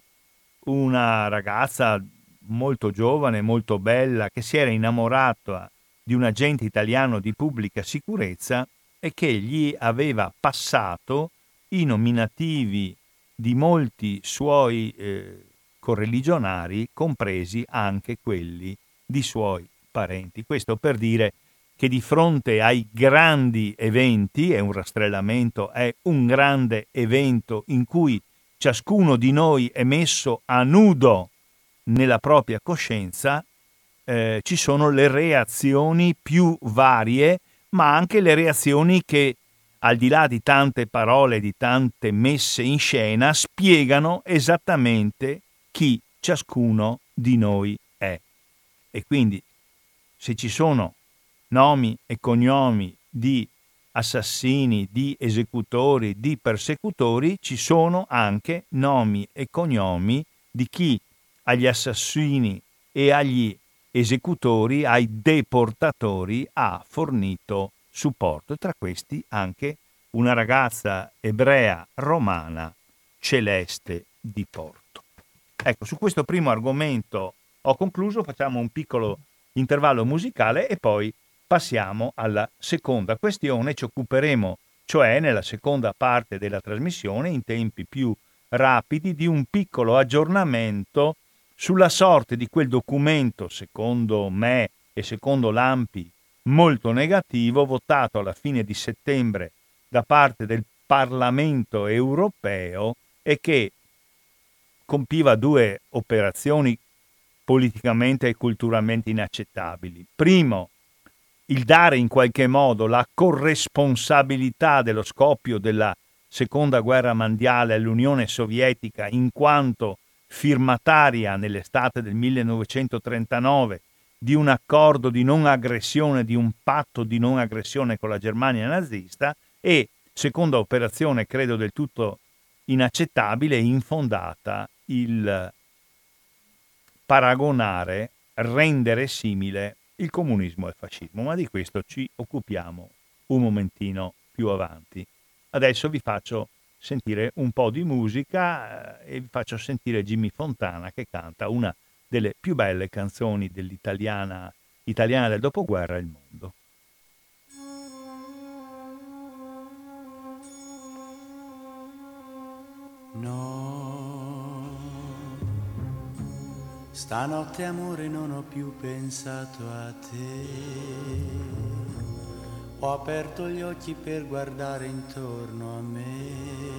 una ragazza molto giovane, molto bella, che si era innamorata di un agente italiano di pubblica sicurezza e che gli aveva passato i nominativi di molti suoi eh, correligionari, compresi anche quelli di suoi parenti. Questo per dire che di fronte ai grandi eventi, e un rastrellamento è un grande evento in cui ciascuno di noi è messo a nudo nella propria coscienza, eh, ci sono le reazioni più varie, ma anche le reazioni che, al di là di tante parole, di tante messe in scena, spiegano esattamente chi ciascuno di noi è. E quindi se ci sono nomi e cognomi di assassini, di esecutori, di persecutori, ci sono anche nomi e cognomi di chi agli assassini e agli esecutori, ai deportatori ha fornito supporto. Tra questi anche una ragazza ebrea romana, Celeste di Porto. Ecco, su questo primo argomento ho concluso, facciamo un piccolo intervallo musicale e poi passiamo alla seconda questione, ci occuperemo cioè nella seconda parte della trasmissione in tempi più rapidi di un piccolo aggiornamento sulla sorte di quel documento, secondo me e secondo l'AMPI, molto negativo, votato alla fine di settembre da parte del Parlamento europeo e che compiva due operazioni politicamente e culturalmente inaccettabili. Primo, il dare in qualche modo la corresponsabilità dello scoppio della seconda guerra mondiale all'Unione Sovietica in quanto firmataria nell'estate del 1939 di un accordo di non aggressione, di un patto di non aggressione con la Germania nazista e, seconda operazione credo del tutto inaccettabile e infondata, il paragonare, rendere simile il comunismo e il fascismo, ma di questo ci occupiamo un momentino più avanti. Adesso vi faccio sentire un po' di musica eh, e vi faccio sentire Jimmy Fontana che canta una delle più belle canzoni dell'italiana italiana del dopoguerra Il mondo. No, stanotte amore non ho più pensato a te. Ho aperto gli occhi per guardare intorno a me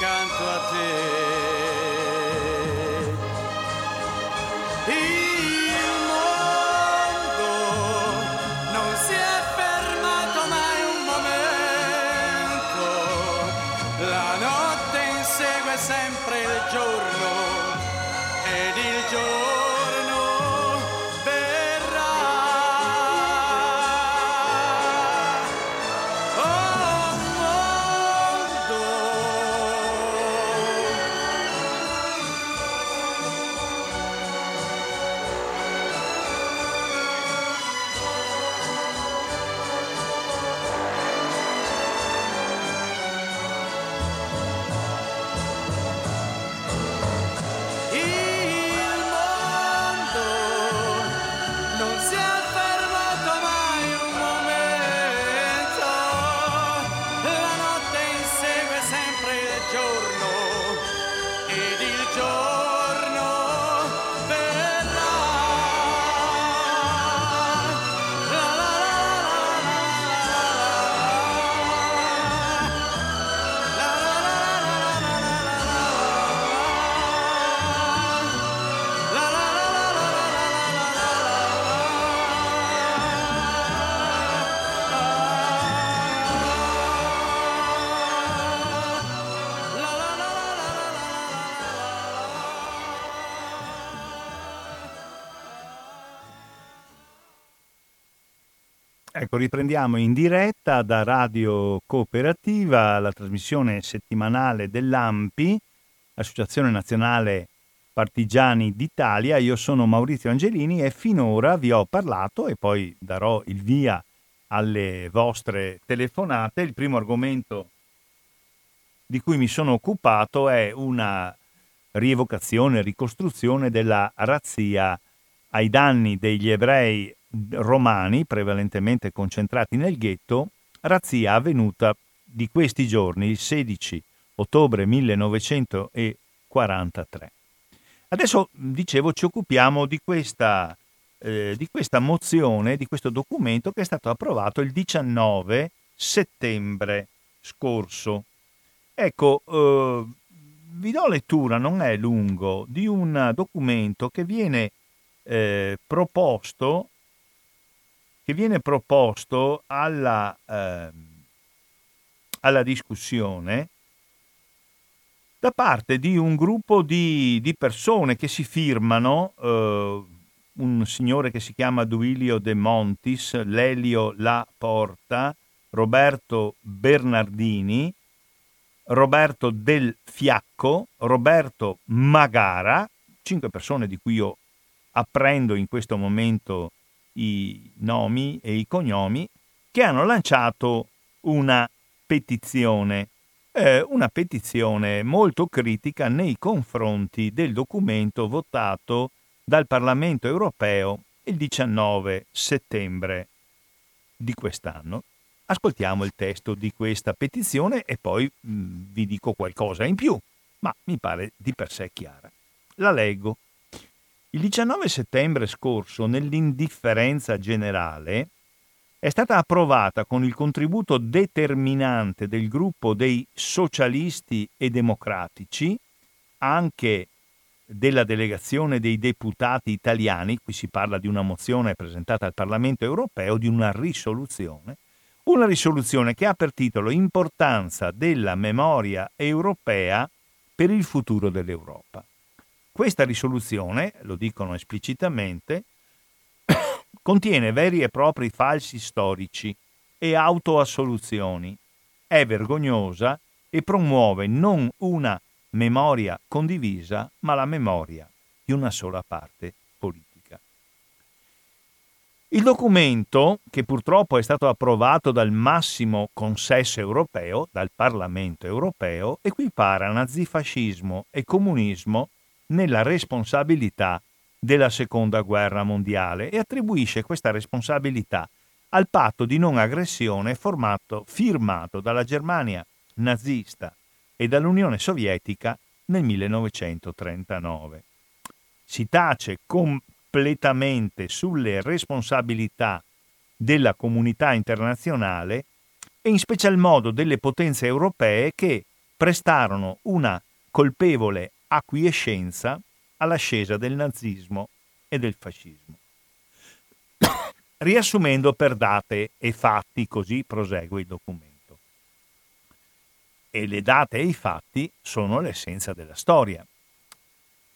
accanto a te. Ecco, riprendiamo in diretta da Radio Cooperativa la trasmissione settimanale dell'AMPI, Associazione Nazionale Partigiani d'Italia. Io sono Maurizio Angelini e finora vi ho parlato e poi darò il via alle vostre telefonate. Il primo argomento di cui mi sono occupato è una rievocazione, ricostruzione della razzia ai danni degli ebrei romani, prevalentemente concentrati nel ghetto, razzia avvenuta di questi giorni, il 16 ottobre 1943. Adesso, dicevo, ci occupiamo di questa, eh, di questa mozione, di questo documento che è stato approvato il 19 settembre scorso. Ecco, eh, vi do lettura, non è lungo, di un documento che viene eh, proposto che viene proposto alla, eh, alla discussione da parte di un gruppo di, di persone che si firmano, eh, un signore che si chiama Duilio De Montis, Lelio La Porta, Roberto Bernardini, Roberto Del Fiacco, Roberto Magara, cinque persone di cui io apprendo in questo momento i nomi e i cognomi, che hanno lanciato una petizione, eh, una petizione molto critica nei confronti del documento votato dal Parlamento europeo il 19 settembre di quest'anno. Ascoltiamo il testo di questa petizione e poi mh, mm, vi dico qualcosa in più, ma mi pare di per sé chiara. La leggo. Il 19 settembre scorso, nell'indifferenza generale, è stata approvata con il contributo determinante del gruppo dei socialisti e democratici, anche della delegazione dei deputati italiani, qui si parla di una mozione presentata al Parlamento europeo, di una risoluzione, una risoluzione che ha per titolo Importanza della memoria europea per il futuro dell'Europa. Questa risoluzione, lo dicono esplicitamente, contiene veri e propri falsi storici e autoassoluzioni, è vergognosa e promuove non una memoria condivisa, ma la memoria di una sola parte politica. Il documento, che purtroppo è stato approvato dal massimo consesso europeo, dal Parlamento europeo, equipara nazifascismo e comunismo nella responsabilità della seconda guerra mondiale e attribuisce questa responsabilità al patto di non aggressione formato, firmato dalla Germania nazista e dall'Unione Sovietica nel 1939. Si tace completamente sulle responsabilità della comunità internazionale e in special modo delle potenze europee che prestarono una colpevole acquiescenza all'ascesa del nazismo e del fascismo. Riassumendo per date e fatti, così prosegue il documento. E le date e i fatti sono l'essenza della storia.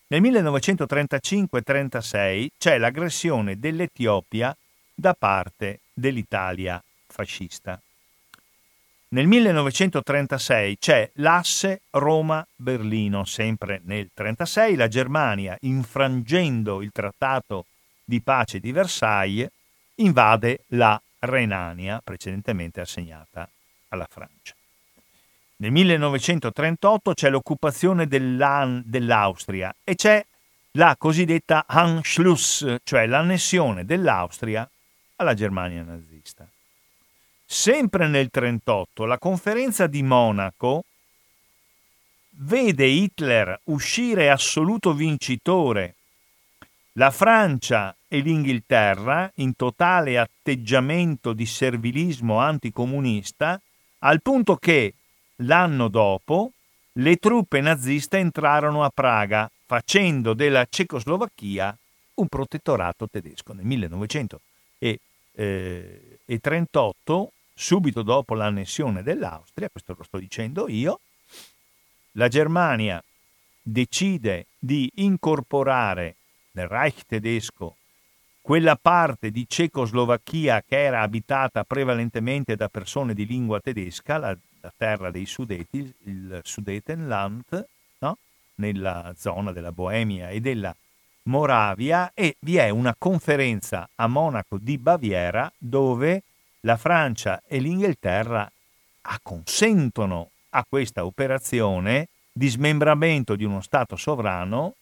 Nel 1935-36 c'è l'aggressione dell'Etiopia da parte dell'Italia fascista. Nel 1936 c'è l'asse Roma-Berlino, sempre nel 1936 la Germania, infrangendo il trattato di pace di Versailles, invade la Renania, precedentemente assegnata alla Francia. Nel 1938 c'è l'occupazione dell'Austria e c'è la cosiddetta Anschluss, cioè l'annessione dell'Austria alla Germania nazista. Sempre nel 1938 la conferenza di Monaco vede Hitler uscire assoluto vincitore, la Francia e l'Inghilterra in totale atteggiamento di servilismo anticomunista, al punto che l'anno dopo le truppe naziste entrarono a Praga, facendo della Cecoslovacchia un protettorato tedesco. Nel 1938 subito dopo l'annessione dell'Austria, questo lo sto dicendo io, la Germania decide di incorporare nel Reich tedesco quella parte di Cecoslovacchia che era abitata prevalentemente da persone di lingua tedesca, la, la terra dei Sudeti, il Sudetenland, no? nella zona della Boemia e della Moravia, e vi è una conferenza a Monaco di Baviera dove la Francia e l'Inghilterra acconsentono a questa operazione di smembramento di uno Stato sovrano,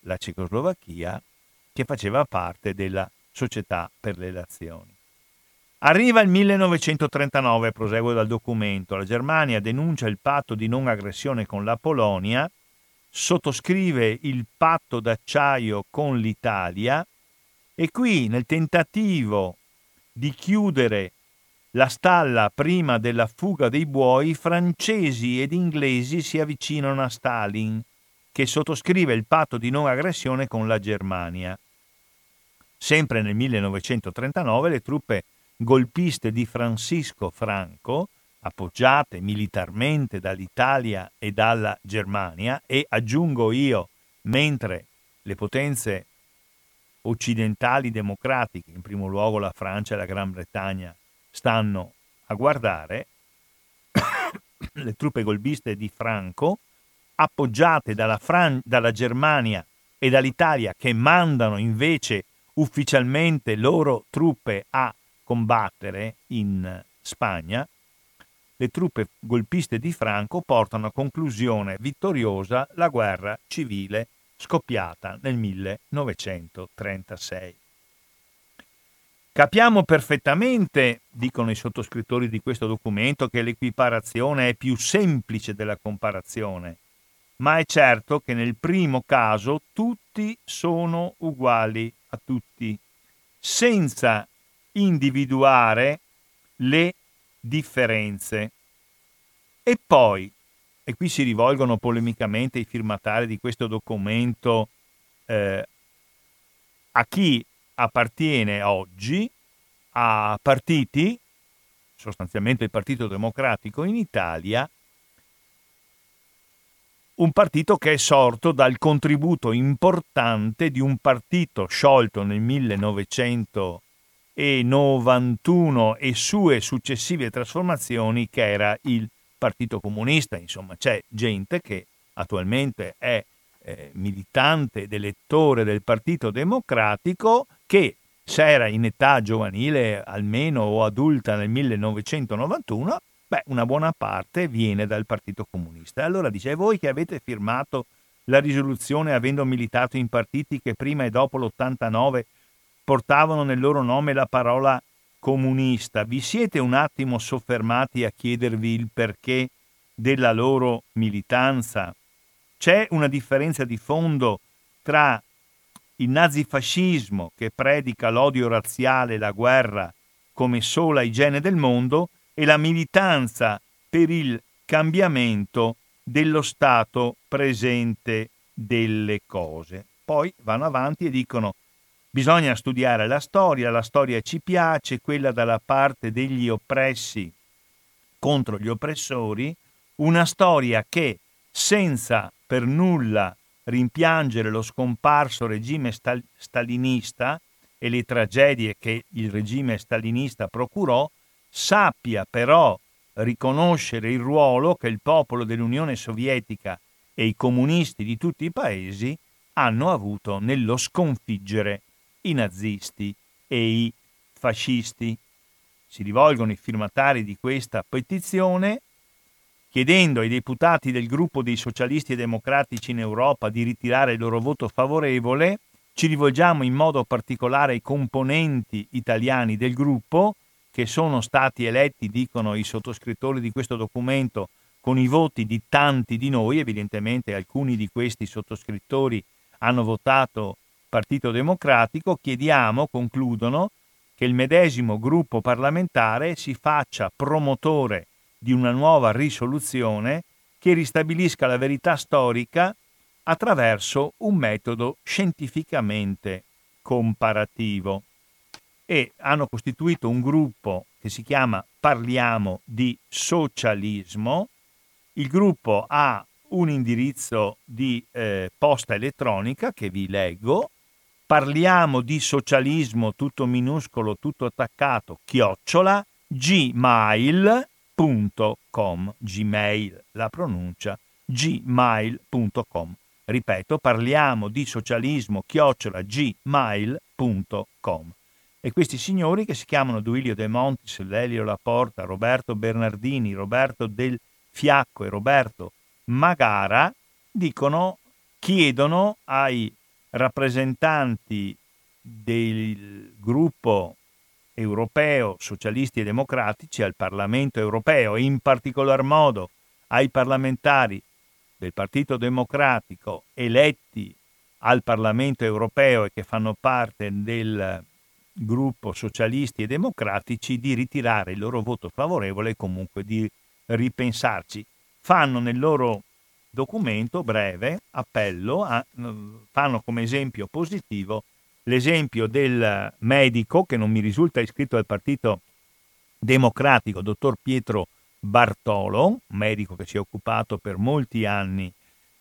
la Cecoslovacchia, che faceva parte della Società per le Nazioni. Arriva il 1939, proseguo dal documento, la Germania denuncia il patto di non aggressione con la Polonia, sottoscrive il patto d'acciaio con l'Italia e qui nel tentativo di chiudere la stalla prima della fuga dei buoi, francesi ed inglesi si avvicinano a Stalin, che sottoscrive il patto di non aggressione con la Germania. Sempre nel 1939 le truppe golpiste di Francisco Franco, appoggiate militarmente dall'Italia e dalla Germania, e aggiungo io, mentre le potenze occidentali democratiche, in primo luogo la Francia e la Gran Bretagna, stanno a guardare, le truppe golpiste di Franco, appoggiate dalla, Fran- dalla Germania e dall'Italia, che mandano invece ufficialmente loro truppe a combattere in Spagna, le truppe golpiste di Franco portano a conclusione vittoriosa la guerra civile scoppiata nel 1936. Capiamo perfettamente, dicono i sottoscrittori di questo documento, che l'equiparazione è più semplice della comparazione, ma è certo che nel primo caso tutti sono uguali a tutti, senza individuare le differenze. E poi e qui si rivolgono polemicamente i firmatari di questo documento eh, a chi appartiene oggi a partiti, sostanzialmente il Partito Democratico in Italia, un partito che è sorto dal contributo importante di un partito sciolto nel 1991 e sue successive trasformazioni che era il Partito Comunista, insomma c'è gente che attualmente è eh, militante ed elettore del Partito Democratico che se era in età giovanile almeno o adulta nel 1991, beh, una buona parte viene dal Partito Comunista. Allora dice, voi che avete firmato la risoluzione avendo militato in partiti che prima e dopo l'89 portavano nel loro nome la parola comunista. Vi siete un attimo soffermati a chiedervi il perché della loro militanza? C'è una differenza di fondo tra il nazifascismo che predica l'odio razziale e la guerra come sola igiene del mondo e la militanza per il cambiamento dello stato presente delle cose. Poi vanno avanti e dicono bisogna studiare la storia, la storia ci piace, quella dalla parte degli oppressi contro gli oppressori, una storia che senza per nulla rimpiangere lo scomparso regime stal- stalinista e le tragedie che il regime stalinista procurò, sappia però riconoscere il ruolo che il popolo dell'Unione Sovietica e i comunisti di tutti i paesi hanno avuto nello sconfiggere i nazisti e i fascisti. Si rivolgono i firmatari di questa petizione chiedendo ai deputati del gruppo dei socialisti e democratici in Europa di ritirare il loro voto favorevole, ci rivolgiamo in modo particolare ai componenti italiani del gruppo, che sono stati eletti, dicono i sottoscrittori di questo documento, con i voti di tanti di noi, evidentemente alcuni di questi sottoscrittori hanno votato Partito Democratico, chiediamo, concludono, che il medesimo gruppo parlamentare si faccia promotore di una nuova risoluzione che ristabilisca la verità storica attraverso un metodo scientificamente comparativo e hanno costituito un gruppo che si chiama Parliamo di socialismo. Il gruppo ha un indirizzo di eh, posta elettronica che vi leggo. Parliamo di socialismo tutto minuscolo, tutto attaccato, chiocciola, gmail gmail.com, gmail la pronuncia, gmail.com. Ripeto, parliamo di socialismo chiocciola gmail.com. E questi signori che si chiamano Duilio De Montis, Lelio Laporta, Roberto Bernardini, Roberto Del Fiacco e Roberto Magara dicono, chiedono ai rappresentanti del gruppo europeo, socialisti e democratici al Parlamento europeo e in particolar modo ai parlamentari del Partito Democratico eletti al Parlamento europeo e che fanno parte del gruppo socialisti e democratici di ritirare il loro voto favorevole e comunque di ripensarci. Fanno nel loro documento breve appello, a, fanno come esempio positivo l'esempio del medico che non mi risulta iscritto al Partito Democratico, dottor Pietro Bartolo, medico che si è occupato per molti anni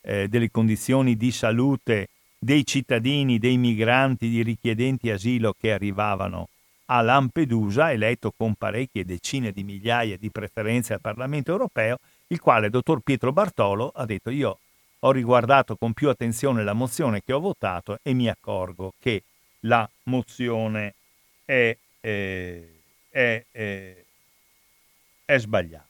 eh, delle condizioni di salute dei cittadini, dei migranti, di richiedenti asilo che arrivavano a Lampedusa, eletto con parecchie decine di migliaia di preferenze al Parlamento europeo, il quale, dottor Pietro Bartolo, ha detto io ho riguardato con più attenzione la mozione che ho votato e mi accorgo che la mozione è, eh, è, è, è sbagliata.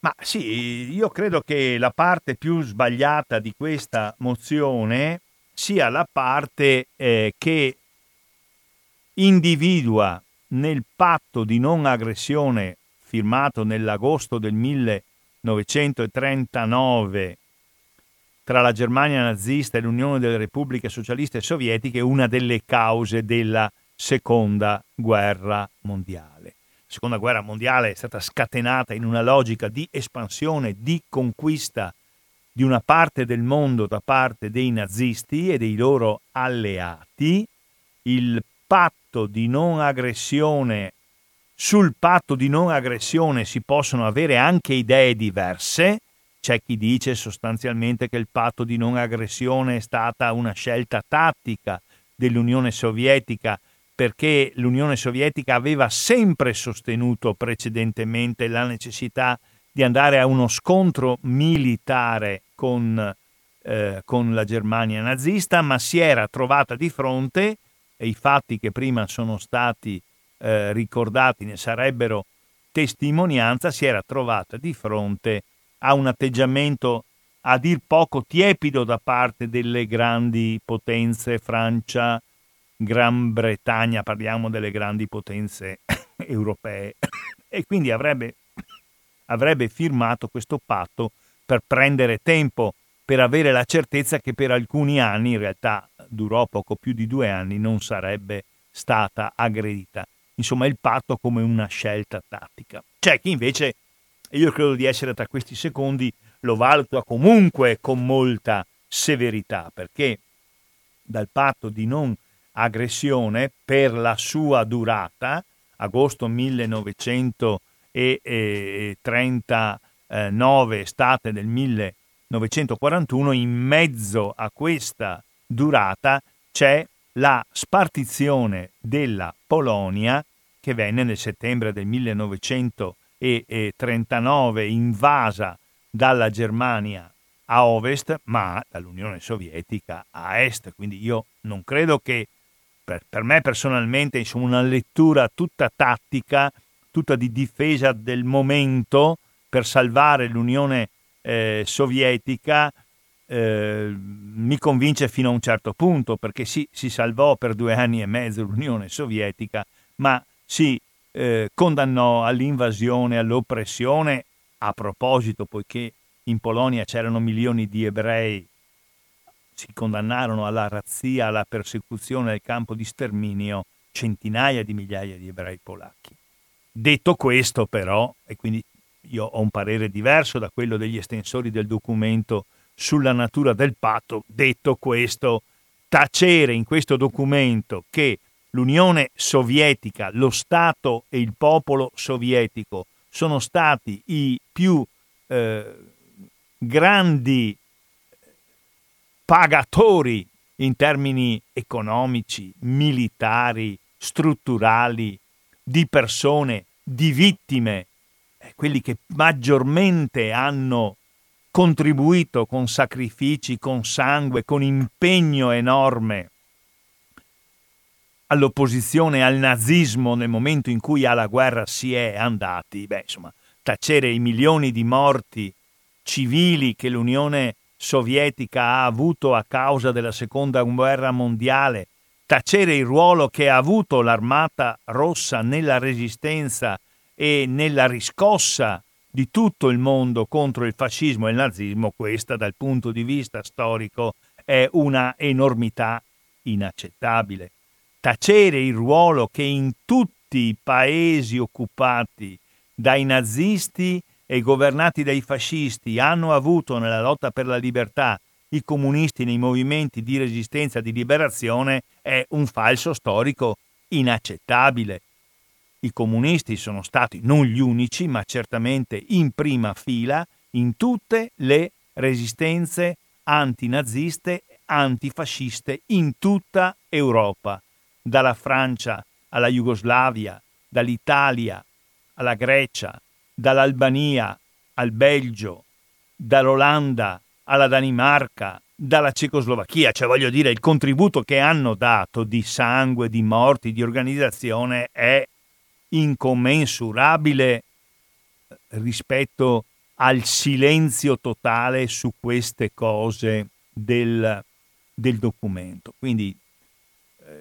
Ma sì, io credo che la parte più sbagliata di questa mozione sia la parte eh, che individua nel patto di non aggressione firmato nell'agosto del 1939 tra la Germania nazista e l'Unione delle Repubbliche Socialiste Sovietiche una delle cause della Seconda Guerra Mondiale. La Seconda Guerra Mondiale è stata scatenata in una logica di espansione, di conquista di una parte del mondo da parte dei nazisti e dei loro alleati. Il patto di non aggressione sul patto di non aggressione si possono avere anche idee diverse, c'è chi dice sostanzialmente che il patto di non aggressione è stata una scelta tattica dell'Unione Sovietica perché l'Unione Sovietica aveva sempre sostenuto precedentemente la necessità di andare a uno scontro militare con, eh, con la Germania nazista, ma si era trovata di fronte, e i fatti che prima sono stati eh, ricordati ne sarebbero testimonianza, si era trovata di fronte a un atteggiamento a dir poco tiepido da parte delle grandi potenze, Francia, Gran Bretagna, parliamo delle grandi potenze europee, e quindi avrebbe, avrebbe firmato questo patto per prendere tempo, per avere la certezza che per alcuni anni, in realtà durò poco più di due anni, non sarebbe stata aggredita. Insomma, il patto come una scelta tattica. C'è chi invece, e io credo di essere tra questi secondi, lo valuta comunque con molta severità, perché dal patto di non aggressione per la sua durata, agosto 1939, estate del 1941, in mezzo a questa durata c'è la spartizione della Polonia che venne nel settembre del 1939 invasa dalla Germania a ovest, ma dall'Unione Sovietica a est. Quindi io non credo che per, per me personalmente insomma, una lettura tutta tattica, tutta di difesa del momento per salvare l'Unione eh, Sovietica eh, mi convince fino a un certo punto, perché sì, si salvò per due anni e mezzo l'Unione Sovietica, ma si eh, condannò all'invasione, all'oppressione, a proposito, poiché in Polonia c'erano milioni di ebrei, si condannarono alla razzia, alla persecuzione al campo di sterminio centinaia di migliaia di ebrei polacchi. Detto questo però, e quindi io ho un parere diverso da quello degli estensori del documento sulla natura del patto. Detto questo, tacere in questo documento che l'Unione Sovietica, lo Stato e il popolo sovietico sono stati i più eh, grandi pagatori in termini economici, militari, strutturali, di persone, di vittime, eh, quelli che maggiormente hanno contribuito con sacrifici, con sangue, con impegno enorme all'opposizione al nazismo nel momento in cui alla guerra si è andati, beh, insomma, tacere i milioni di morti civili che l'Unione Sovietica ha avuto a causa della seconda guerra mondiale, tacere il ruolo che ha avuto l'armata rossa nella resistenza e nella riscossa di tutto il mondo contro il fascismo e il nazismo, questa dal punto di vista storico è una enormità inaccettabile. Tacere il ruolo che in tutti i paesi occupati dai nazisti e governati dai fascisti hanno avuto nella lotta per la libertà i comunisti nei movimenti di resistenza e di liberazione è un falso storico inaccettabile. I comunisti sono stati non gli unici, ma certamente in prima fila in tutte le resistenze antinaziste, antifasciste in tutta Europa, dalla Francia alla Jugoslavia, dall'Italia alla Grecia, dall'Albania al Belgio, dall'Olanda alla Danimarca, dalla Cecoslovacchia, cioè voglio dire il contributo che hanno dato di sangue, di morti, di organizzazione è incommensurabile rispetto al silenzio totale su queste cose del, del documento. Quindi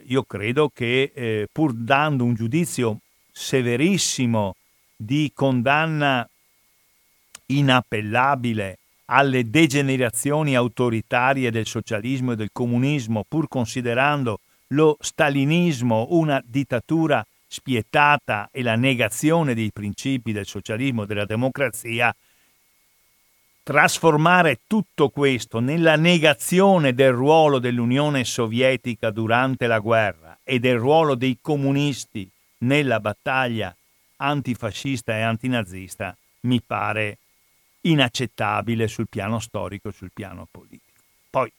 io credo che eh, pur dando un giudizio severissimo di condanna inappellabile alle degenerazioni autoritarie del socialismo e del comunismo, pur considerando lo stalinismo una dittatura spietata e la negazione dei principi del socialismo e della democrazia, trasformare tutto questo nella negazione del ruolo dell'Unione Sovietica durante la guerra e del ruolo dei comunisti nella battaglia antifascista e antinazista mi pare inaccettabile sul piano storico e sul piano politico. Poi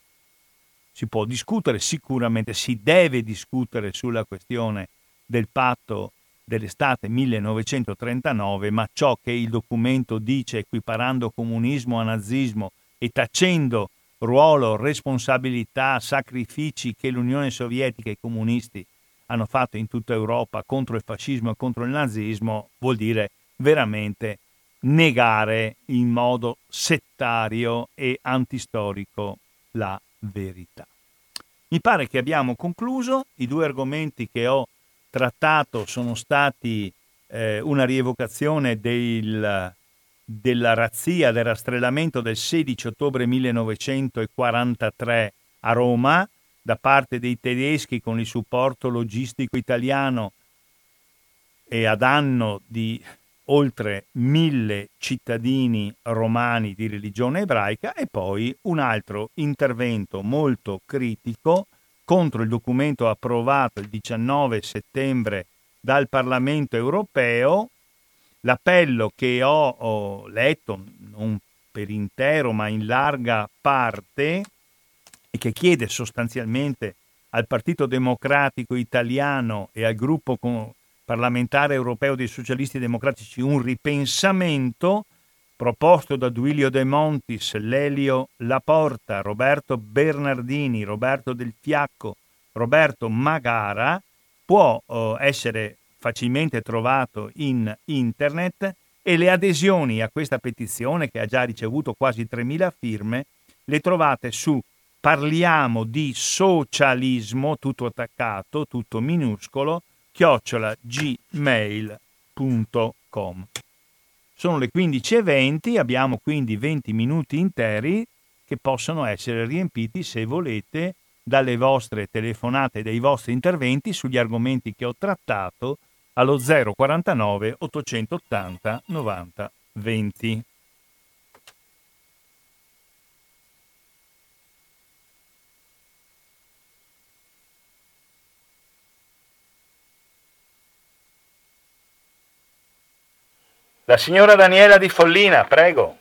si può discutere, sicuramente si deve discutere sulla questione del patto dell'estate 1939, ma ciò che il documento dice equiparando comunismo a nazismo e tacendo ruolo, responsabilità, sacrifici che l'Unione Sovietica e i comunisti hanno fatto in tutta Europa contro il fascismo e contro il nazismo, vuol dire veramente negare in modo settario e antistorico la verità. Mi pare che abbiamo concluso, i due argomenti che ho trattato sono stati eh, una rievocazione del, della razzia, del rastrellamento del 16 ottobre 1943 a Roma da parte dei tedeschi con il supporto logistico italiano e a danno di oltre mille cittadini romani di religione ebraica e poi un altro intervento molto critico contro il documento approvato il 19 settembre dal Parlamento europeo, l'appello che ho, ho letto, non per intero ma in larga parte, e che chiede sostanzialmente al Partito Democratico Italiano e al gruppo parlamentare europeo dei socialisti democratici un ripensamento proposto da Duilio De Montis, Lelio Laporta, Roberto Bernardini, Roberto Del Fiacco, Roberto Magara, può eh, essere facilmente trovato in internet e le adesioni a questa petizione, che ha già ricevuto quasi 3.000 firme, le trovate su parliamo di socialismo, tutto attaccato, tutto minuscolo, chiocciola gmail.com. Sono le 15.20, abbiamo quindi 20 minuti interi che possono essere riempiti, se volete, dalle vostre telefonate e dai vostri interventi sugli argomenti che ho trattato allo 049 880 90 20. La signora Daniela di Follina, prego.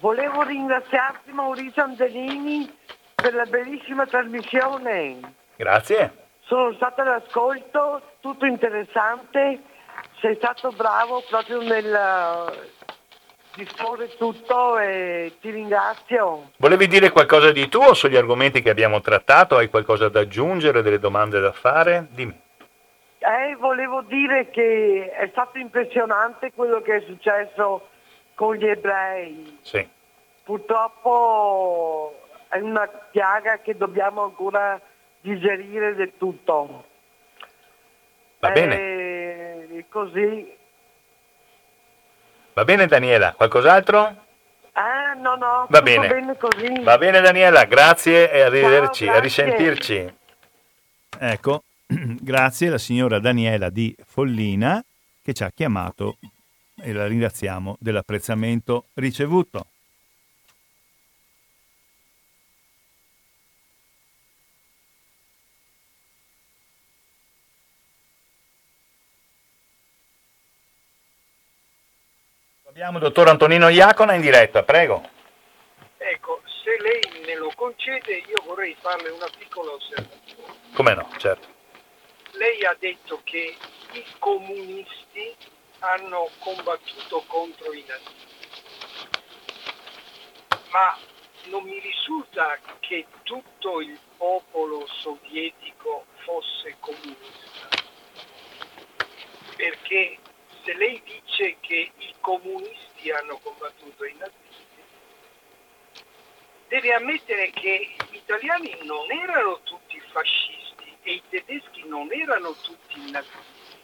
Volevo ringraziarti Maurizio Angelini per la bellissima trasmissione. Grazie. Sono stata all'ascolto, tutto interessante, sei stato bravo proprio nel eh, disporre tutto e ti ringrazio. Volevi dire qualcosa di tuo sugli argomenti che abbiamo trattato? Hai qualcosa da aggiungere, delle domande da fare? Dimmi. Eh, volevo dire che è stato impressionante quello che è successo con gli ebrei. Sì. Purtroppo è una piaga che dobbiamo ancora digerire del tutto. Va bene. Eh, così. Va bene Daniela, qualcos'altro? Ah, no, no, Va bene. bene così. Va bene Daniela, grazie e arrivederci, Ciao, a grazie. risentirci. Ecco, grazie alla signora Daniela di Follina che ci ha chiamato e la ringraziamo dell'apprezzamento ricevuto. Abbiamo il dottor Antonino Iacona in diretta, prego. Ecco, se lei me lo concede, io vorrei farle una piccola osservazione. Come no, certo. Lei ha detto che i comunisti hanno combattuto contro i nazisti, ma non mi risulta che tutto il popolo sovietico fosse comunista, perché se lei dice che i comunisti hanno combattuto i nazisti, deve ammettere che gli italiani non erano tutti fascisti e i tedeschi non erano tutti nazisti.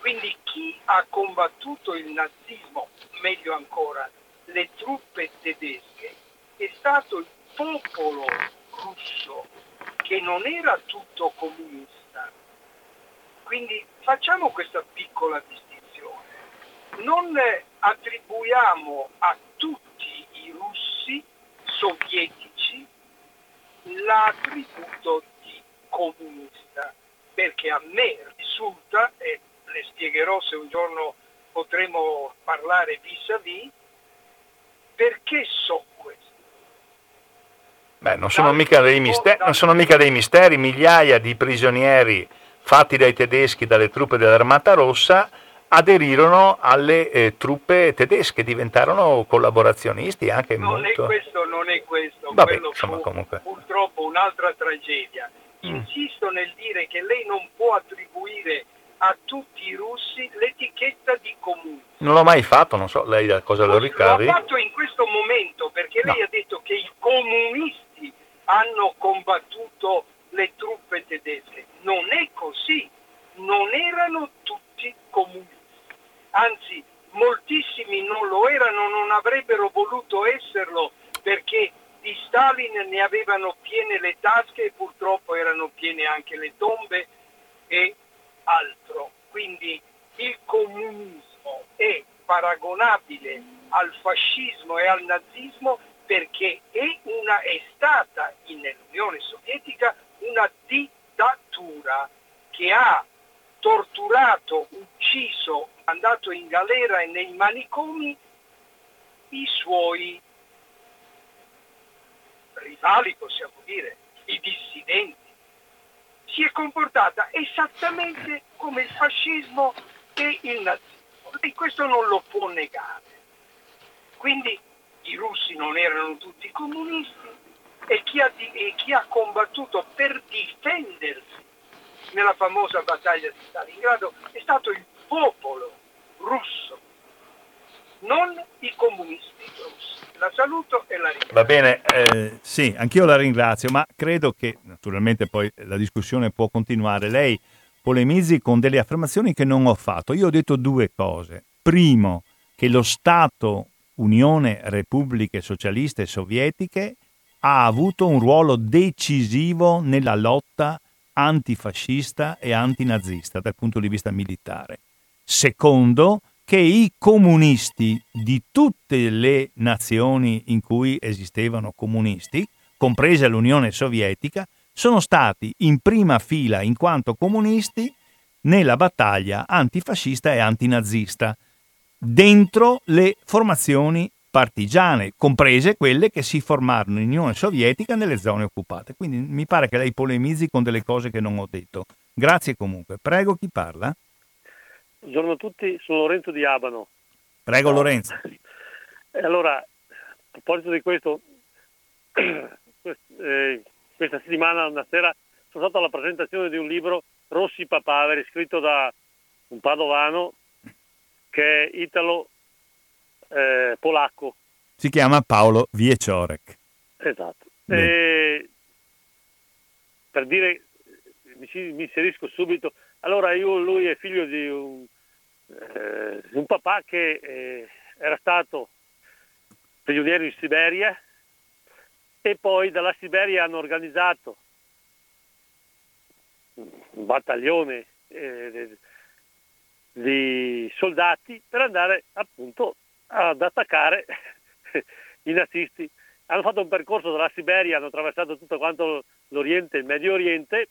Quindi chi ha combattuto il nazismo, meglio ancora, le truppe tedesche, è stato il popolo russo, che non era tutto comunista. Quindi facciamo questa piccola distinzione. Non attribuiamo a tutti i russi sovietici l'attributo comunista, perché a me risulta, e le spiegherò se un giorno potremo parlare vis-à-vis, perché so questo. Beh, non sono, mica dei misteri, non sono mica dei misteri, migliaia di prigionieri fatti dai tedeschi, dalle truppe dell'Armata Rossa, aderirono alle eh, truppe tedesche, diventarono collaborazionisti anche Non molto... è questo, non è questo, Vabbè, quello insomma, comunque. purtroppo un'altra tragedia. Insisto nel dire che lei non può attribuire a tutti i russi l'etichetta di comunista. Non l'ho mai fatto, non so lei da cosa lo ricavi. L'ho fatto in questo momento perché lei no. ha detto che i comunisti hanno combattuto le truppe tedesche. Non è così, non erano tutti comunisti. Anzi, moltissimi non lo erano, non avrebbero voluto esserlo perché di Stalin ne avevano piene le tasche e purtroppo erano piene anche le tombe e altro. Quindi il comunismo è paragonabile al fascismo e al nazismo perché è, una, è stata nell'Unione Sovietica una dittatura che ha torturato, ucciso, mandato in galera e nei manicomi i suoi rivali, possiamo dire, i dissidenti. Si è comportata esattamente come il fascismo e il nazismo e questo non lo può negare. Quindi i russi non erano tutti comunisti e chi ha, e chi ha combattuto per difendersi nella famosa battaglia di Stalingrado è stato il popolo russo, non i comunisti russi. La saluto e la ringrazio. Va bene, eh, sì, anch'io la ringrazio, ma credo che naturalmente poi la discussione può continuare. Lei polemizzi con delle affermazioni che non ho fatto. Io ho detto due cose. Primo, che lo Stato Unione Repubbliche Socialiste Sovietiche ha avuto un ruolo decisivo nella lotta antifascista e antinazista dal punto di vista militare. Secondo, che i comunisti di tutte le nazioni in cui esistevano comunisti, compresa l'Unione Sovietica, sono stati in prima fila in quanto comunisti nella battaglia antifascista e antinazista, dentro le formazioni partigiane, comprese quelle che si formarono in Unione Sovietica nelle zone occupate. Quindi mi pare che lei polemizzi con delle cose che non ho detto. Grazie comunque. Prego, chi parla? Buongiorno a tutti, sono Lorenzo di Abano. Prego Lorenzo. Allora, a proposito di questo, eh, questa settimana, una sera, sono stato alla presentazione di un libro, Rossi Papaveri, scritto da un padovano che è italo-polacco. Eh, si chiama Paolo Vieciorek. Esatto. Per dire, mi, mi, inserisco subito, allora io, lui è figlio di un, eh, un papà che eh, era stato prigioniero in Siberia e poi dalla Siberia hanno organizzato un battaglione eh, di soldati per andare appunto ad attaccare i nazisti. Hanno fatto un percorso dalla Siberia, hanno attraversato tutto quanto l'Oriente e il Medio Oriente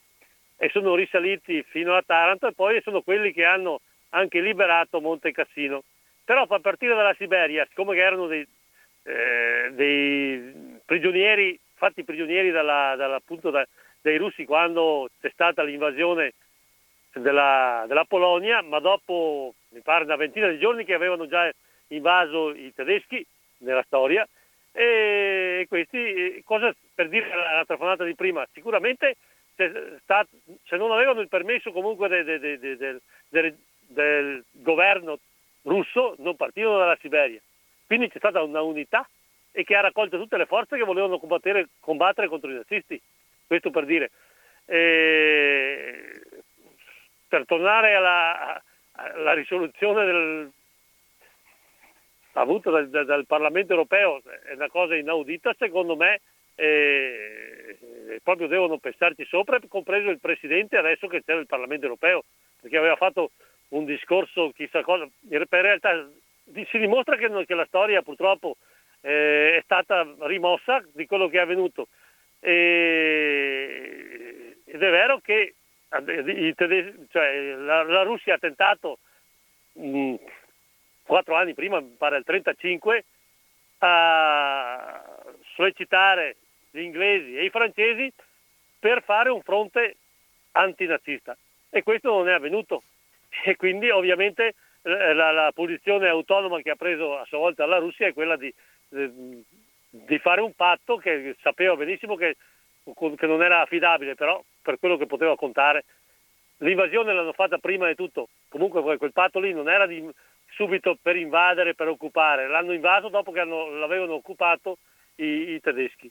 e sono risaliti fino a Taranto e poi sono quelli che hanno anche liberato Monte Cassino. Però a partire dalla Siberia, siccome erano dei, eh, dei prigionieri, fatti prigionieri dalla, dalla, da, dai russi quando c'è stata l'invasione della, della, Polonia, ma dopo mi pare una ventina di giorni che avevano già invaso i tedeschi nella storia e questi, cosa per dire alla telefonata di prima, sicuramente se non avevano il permesso comunque de, de, de, del, del governo russo non partivano dalla Siberia. Quindi c'è stata una unità e che ha raccolto tutte le forze che volevano combattere, combattere contro i nazisti. Questo per dire. E per tornare alla, alla risoluzione del, avuta dal, dal, Parlamento europeo è una cosa inaudita, secondo me eh, proprio devono pensarci sopra, compreso il Presidente adesso che c'è nel Parlamento europeo, perché aveva fatto un discorso chissà cosa, in realtà si dimostra che, che la storia purtroppo eh, è stata rimossa di quello che è avvenuto. E, ed è vero che tedeschi, cioè, la, la, Russia ha tentato mm, quattro anni prima, mi pare il 35, a sollecitare gli inglesi e i francesi per fare un fronte antinazista e questo non è avvenuto e quindi ovviamente eh, la, la, posizione autonoma che ha preso a sua volta la Russia è quella di, di, di fare un patto che sapeva benissimo che, che, non era affidabile, però per quello che poteva contare. L'invasione l'hanno fatta prima di tutto, comunque quel patto lì non era di, subito per invadere, per occupare. L'hanno invaso dopo che hanno, l'avevano occupato i, i tedeschi.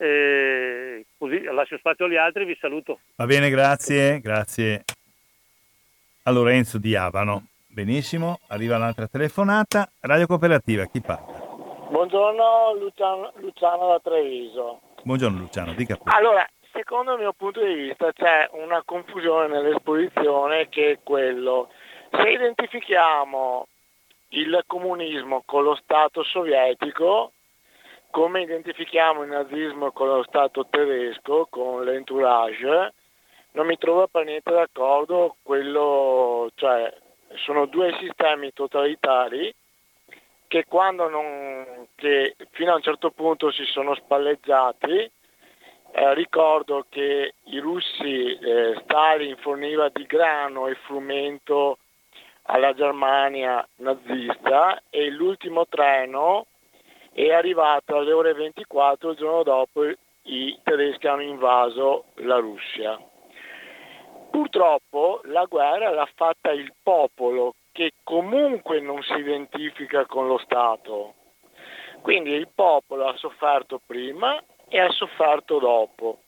E così lascio spazio agli altri, vi saluto. Va bene, grazie, grazie a Lorenzo di Avano. Benissimo, arriva un'altra telefonata. Radio Cooperativa, chi parla? Buongiorno Luciano, Luciano da Treviso. Buongiorno Luciano, dica pure. Allora, secondo il mio punto di vista c'è una confusione nell'esposizione che è quello, se identifichiamo il comunismo con lo Stato sovietico, come identifichiamo il nazismo con lo Stato tedesco, con l'entourage, non mi trovo per niente d'accordo, quello, cioè, sono due sistemi totalitari che, non, che fino a un certo punto si sono spalleggiati. Eh, ricordo che i russi, eh, Stalin forniva di grano e frumento alla Germania nazista e l'ultimo treno è arrivato alle ore 24 il giorno dopo i tedeschi hanno invaso la Russia. Purtroppo la guerra l'ha fatta il popolo che comunque non si identifica con lo Stato. Quindi il popolo ha sofferto prima e ha sofferto dopo.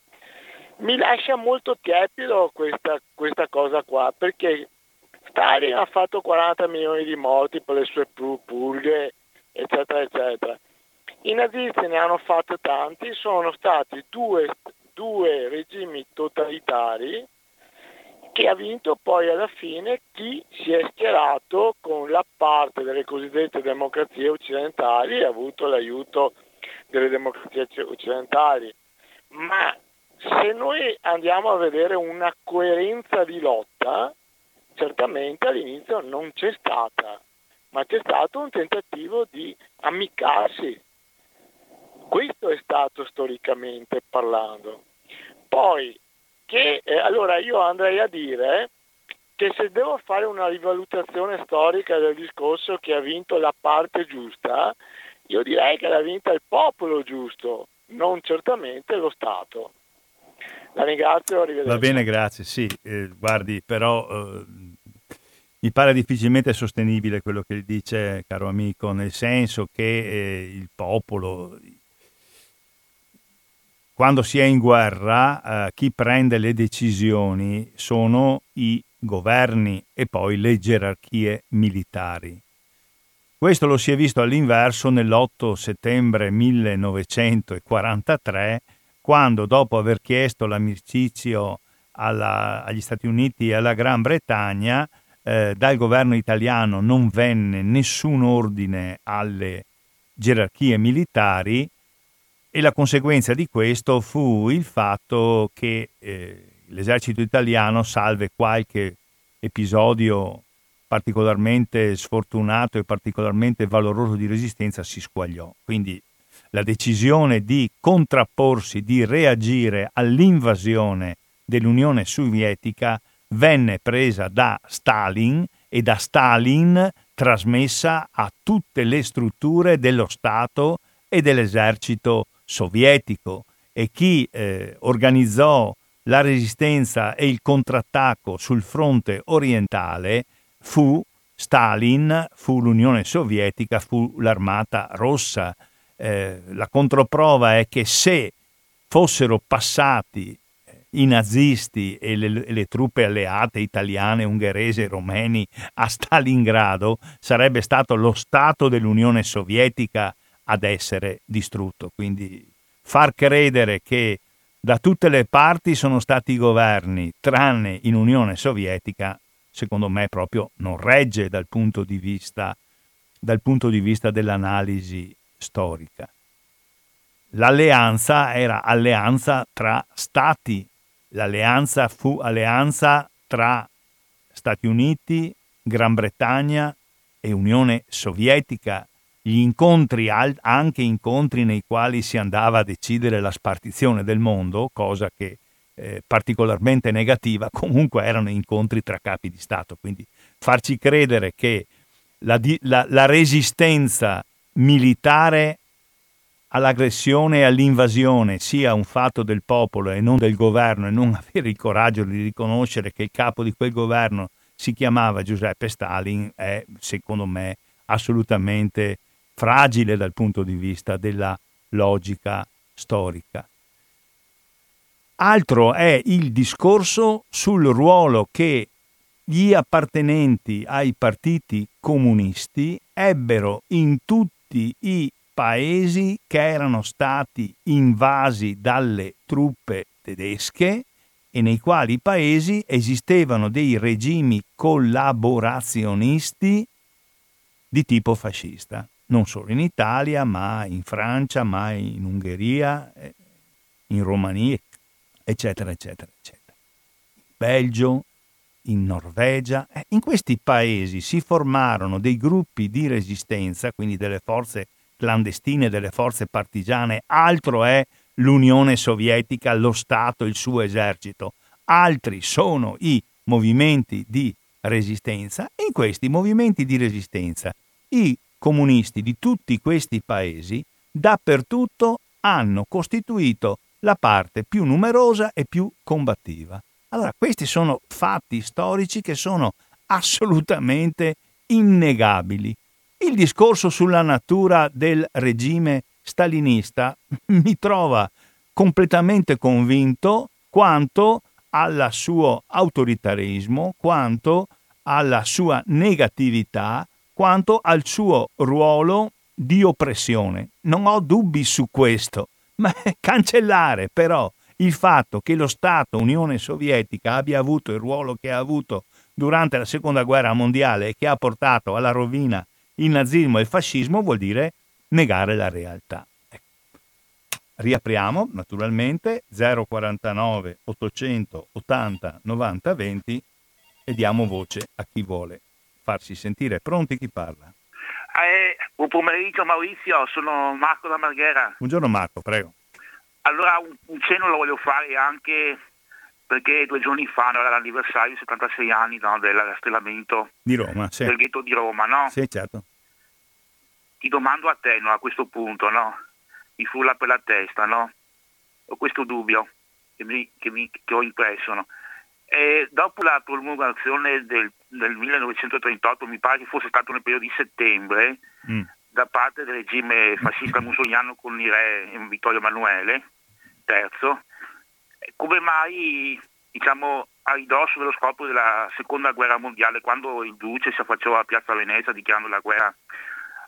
Mi lascia molto tiepido questa, questa cosa qua perché Stalin ha fatto 40 milioni di morti per le sue purghe, eccetera, eccetera. I nazisti ne hanno fatto tanti, sono stati due, due regimi totalitari che ha vinto poi alla fine chi si è schierato con la parte delle cosiddette democrazie occidentali e ha avuto l'aiuto delle democrazie occidentali. Ma se noi andiamo a vedere una coerenza di lotta, certamente all'inizio non c'è stata, ma c'è stato un tentativo di amicarsi. Questo è stato storicamente parlando. Poi che eh, allora io andrei a dire che se devo fare una rivalutazione storica del discorso che ha vinto la parte giusta, io direi che l'ha vinta il popolo giusto, non certamente lo Stato. La ringrazio, arrivederci. Va bene, grazie. Sì, eh, guardi, però eh, mi pare difficilmente sostenibile quello che dice, caro amico, nel senso che eh, il popolo, quando si è in guerra, eh, chi prende le decisioni sono i governi e poi le gerarchie militari. Questo lo si è visto all'inverso nell'8 settembre 1943, quando dopo aver chiesto l'armicizio alla, agli Stati Uniti e alla Gran Bretagna, eh, dal governo italiano non venne nessun ordine alle gerarchie militari e la conseguenza di questo fu il fatto che eh, l'esercito italiano, salve qualche episodio particolarmente sfortunato e particolarmente valoroso di resistenza, si squagliò. Quindi la decisione di contrapporsi, di reagire all'invasione dell'Unione Sovietica venne presa da Stalin e da Stalin trasmessa a tutte le strutture dello Stato e dell'esercito sovietico e chi eh, organizzò la resistenza e il contrattacco sul fronte orientale fu Stalin, fu l'Unione Sovietica, fu l'Armata Rossa. Eh, la controprova è che se fossero passati eh, i nazisti e le, le, truppe alleate italiane, ungheresi e romeni a Stalingrado, sarebbe stato lo Stato dell'Unione Sovietica ad essere distrutto. Quindi far credere che da tutte le parti sono stati i governi, tranne in Unione Sovietica, secondo me proprio non regge dal punto di vista, punto di vista dell'analisi storica. L'alleanza era alleanza tra stati, l'alleanza fu alleanza tra Stati Uniti, Gran Bretagna e Unione Sovietica gli incontri, anche incontri nei quali si andava a decidere la spartizione del mondo, cosa che eh, particolarmente negativa, comunque erano incontri tra capi di Stato. Quindi farci credere che la, la, la resistenza militare all'aggressione e all'invasione sia un fatto del popolo e non del governo e non avere il coraggio di riconoscere che il capo di quel governo si chiamava Giuseppe Stalin è secondo me assolutamente fragile dal punto di vista della logica storica. Altro è il discorso sul ruolo che gli appartenenti ai partiti comunisti ebbero in tutti i paesi che erano stati invasi dalle truppe tedesche e nei quali paesi esistevano dei regimi collaborazionisti di tipo fascista, non solo in Italia, ma in Francia, ma in Ungheria, eh, in Romania, eccetera, eccetera, eccetera. Belgio, in Norvegia, eh, in questi paesi si formarono dei gruppi di resistenza, quindi delle forze clandestine, delle forze partigiane, altro è l'Unione Sovietica, lo Stato, il suo esercito, altri sono i movimenti di resistenza. E in questi movimenti di resistenza i comunisti di tutti questi paesi dappertutto hanno costituito la parte più numerosa e più combattiva. Allora, questi sono fatti storici che sono assolutamente innegabili. Il discorso sulla natura del regime stalinista mi trova completamente convinto quanto al suo autoritarismo, quanto alla sua negatività, quanto al suo ruolo di oppressione. Non ho dubbi su questo, ma cancellare però il fatto che lo Stato Unione Sovietica abbia avuto il ruolo che ha avuto durante la Seconda Guerra Mondiale e che ha portato alla rovina il nazismo e il fascismo vuol dire negare la realtà. Ecco. Riapriamo naturalmente 049 880 90 20 e diamo voce a chi vuole farsi sentire. Pronti chi parla? Eh, buon pomeriggio Maurizio, sono Marco da Marghera. Buongiorno Marco, prego. Allora un, un cenno lo voglio fare anche perché due giorni fa no, era l'anniversario, 76 anni no, del rastrellamento di Roma, sì. del ghetto di Roma, no? Sì, certo. Ti domando a te no, a questo punto, no? Mi frulla per la testa, no? Ho questo dubbio che, mi, che, mi, che ho impresso, no? E dopo la promulgazione del, del, 1938, mi pare che fosse stato nel periodo di settembre, mm. da parte del regime fascista mussoliniano con il re Vittorio Emanuele III, come mai diciamo, a ridosso dello scopo della seconda guerra mondiale, quando il duce si affacciò a Piazza Venezia dichiarando la guerra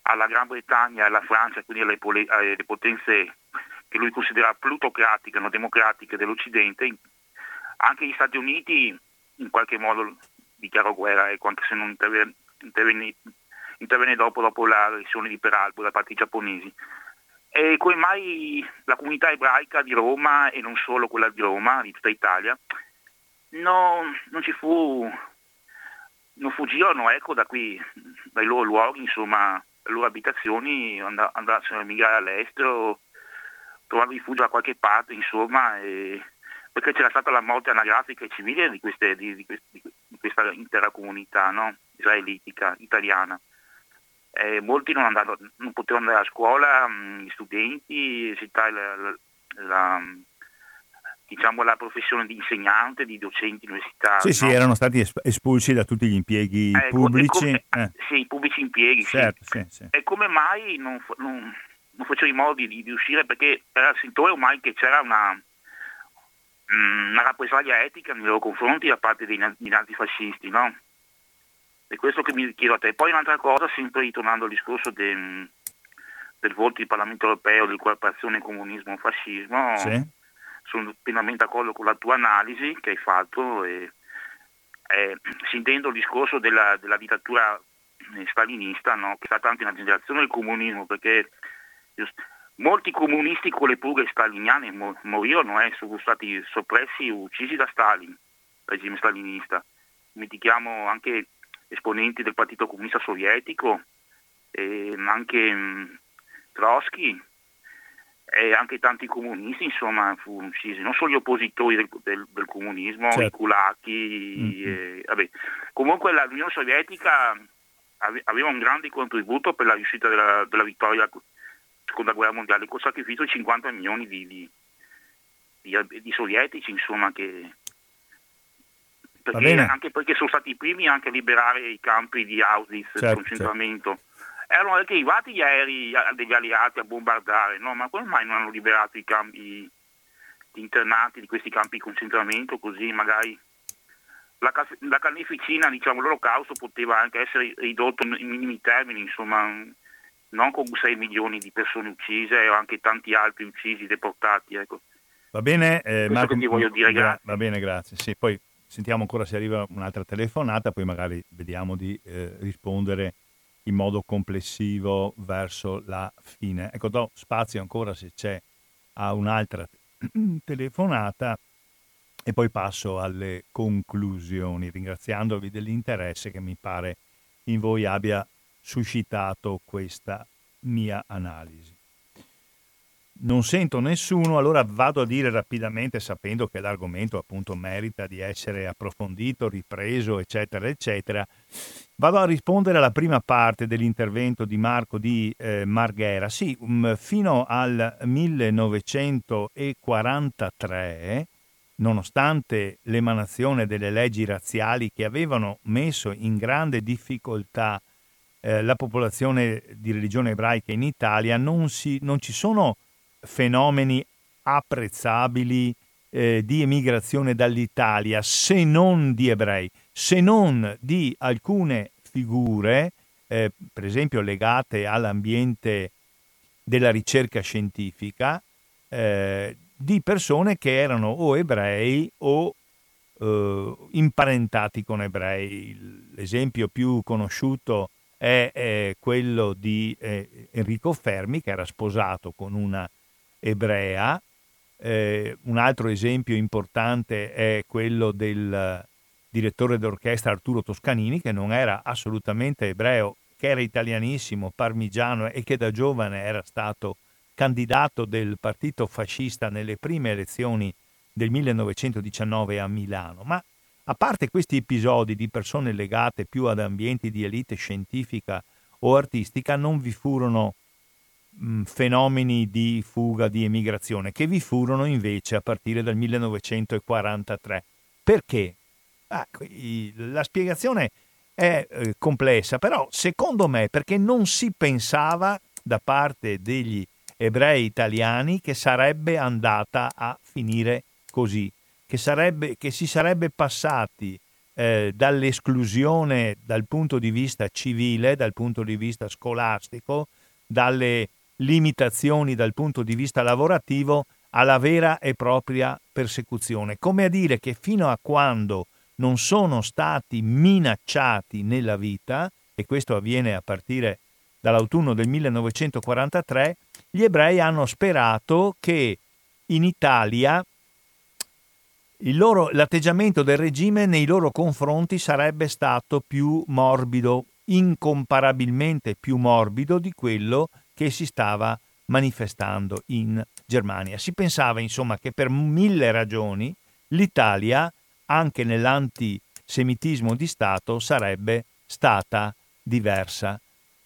alla Gran Bretagna e alla Francia, quindi alle, alle potenze che lui considera plutocratiche, non democratiche dell'Occidente, anche gli Stati Uniti in qualche modo dichiarò guerra, ecco, anche se non intervenne, intervenne, dopo, dopo la lesione di Peralbo da parte dei giapponesi. E come mai la comunità ebraica di Roma, e non solo quella di Roma, di tutta Italia, no, non ci fu, non fuggirono ecco, da qui, dai loro luoghi, insomma, le loro abitazioni, andassero a emigrare all'estero, trovando rifugio da qualche parte, insomma, e perché c'era stata la morte anagrafica e civile di, queste, di, di, di questa intera comunità no? israelitica, italiana. Eh, molti non, andato, non, potevano andare a scuola, mh, gli studenti, la, la, la, diciamo, la, professione di insegnante, di docenti universitari. Sì, no? sì, erano stati espulsi da tutti gli impieghi eh, pubblici. Come, eh. Sì, i pubblici impieghi. Certo, sì. Sì, e come mai non, non, non facevano i modi di, di uscire? Perché era il sentore ormai che c'era una Mm, una rappresaglia etica nei loro confronti da parte dei, dei nazifascisti, no? È questo che mi chiedo a te. Poi un'altra cosa, sempre ritornando al discorso del, del voto di Parlamento europeo, di cooperazione comunismo-fascismo, sì. sono pienamente d'accordo con la tua analisi che hai fatto e, e sentendo il discorso della, della dittatura stalinista, no? che è stata anche una generazione del comunismo, perché Molti comunisti con le pughe staliniane morirono, eh, sono stati soppressi o uccisi da Stalin, regime stalinista. Dimentichiamo anche esponenti del Partito Comunista Sovietico, eh, anche mh, Trotsky e anche tanti comunisti, insomma, furono uccisi, non solo gli oppositori del, del, del comunismo, certo. i kulaki. Mm-hmm. Comunque l'Unione Sovietica aveva un grande contributo per la riuscita della, della vittoria seconda guerra mondiale con sacrificio di 50 milioni di, di, di, di sovietici insomma che perché, anche perché sono stati i primi anche a liberare i campi di Auschwitz, certo, il concentramento. Certo. Erano anche arrivati gli aerei degli alleati a bombardare, no? ma come mai non hanno liberato i campi di internati di questi campi di concentramento così magari la, la carneficina, diciamo, l'olocausto poteva anche essere ridotto in minimi termini, insomma, non con 6 milioni di persone uccise o anche tanti altri uccisi, deportati. Ecco. Va bene, eh, Marco, ti voglio dire, grazie. Va bene, grazie. Sì, poi sentiamo ancora se arriva un'altra telefonata, poi magari vediamo di eh, rispondere in modo complessivo verso la fine. Ecco, do spazio ancora se c'è a un'altra telefonata e poi passo alle conclusioni, ringraziandovi dell'interesse che mi pare in voi abbia suscitato questa mia analisi. Non sento nessuno, allora vado a dire rapidamente, sapendo che l'argomento appunto merita di essere approfondito, ripreso, eccetera, eccetera, vado a rispondere alla prima parte dell'intervento di Marco di eh, Marghera. Sì, um, fino al 1943 nonostante l'emanazione delle leggi razziali che avevano messo in grande difficoltà eh, la popolazione di religione ebraica in Italia, non, si, non ci sono fenomeni apprezzabili eh, di emigrazione dall'Italia, se non di ebrei, se non di alcune figure, eh, per esempio legate all'ambiente della ricerca scientifica, eh, di persone che erano o ebrei o eh, imparentati con ebrei. L'esempio più conosciuto è, è quello di eh, Enrico Fermi, che era sposato con una ebrea. Eh, un altro esempio importante è quello del direttore d'orchestra Arturo Toscanini, che non era assolutamente ebreo, che era italianissimo, parmigiano e che da giovane era stato candidato del partito fascista nelle prime elezioni del 1919 a Milano. Ma a parte questi episodi di persone legate più ad ambienti di elite scientifica o artistica, non vi furono mh, fenomeni di fuga, di emigrazione, che vi furono invece a partire dal 1943. Perché? Ah, la spiegazione è eh, complessa, però secondo me perché non si pensava da parte degli ebrei italiani che sarebbe andata a finire così, che, sarebbe, che si sarebbe passati eh, dall'esclusione dal punto di vista civile, dal punto di vista scolastico, dalle limitazioni dal punto di vista lavorativo alla vera e propria persecuzione. Come a dire che fino a quando non sono stati minacciati nella vita, e questo avviene a partire dall'autunno del 1943, gli ebrei hanno sperato che in Italia loro, l'atteggiamento del regime nei loro confronti sarebbe stato più morbido, incomparabilmente più morbido di quello che si stava manifestando in Germania. Si pensava insomma che per mille ragioni l'Italia, anche nell'antisemitismo di Stato, sarebbe stata diversa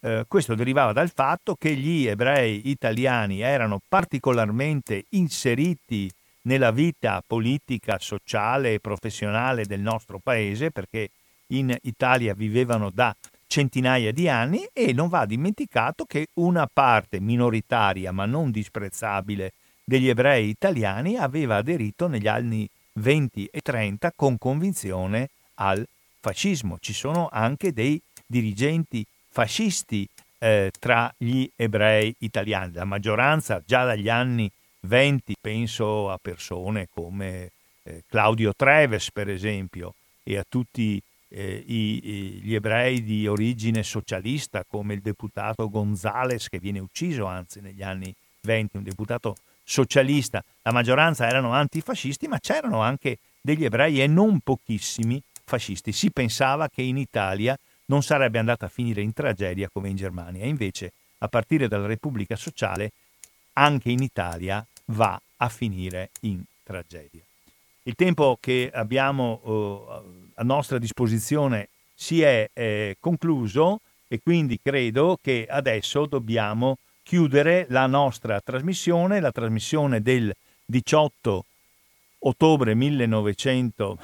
eh, questo derivava dal fatto che gli ebrei italiani erano particolarmente inseriti nella vita politica, sociale e professionale del nostro paese, perché in Italia vivevano da centinaia di anni e non va dimenticato che una parte minoritaria ma non disprezzabile degli ebrei italiani aveva aderito negli anni 20 e 30 con convinzione al fascismo. Ci sono anche dei dirigenti fascisti eh, tra gli ebrei italiani. La maggioranza già dagli anni 20, penso a persone come eh, Claudio Treves, per esempio, e a tutti eh, gli ebrei di origine socialista, come il deputato Gonzales, che viene ucciso anzi negli anni 20, un deputato socialista. La maggioranza erano antifascisti, ma c'erano anche degli ebrei e non pochissimi fascisti. Si pensava che in Italia non sarebbe andata a finire in tragedia come in Germania. Invece, a partire dalla Repubblica Sociale, anche in Italia va a finire in tragedia. Il tempo che abbiamo eh, a nostra disposizione si è eh, concluso e quindi credo che adesso dobbiamo chiudere la nostra trasmissione, la trasmissione del 18 ottobre 1900,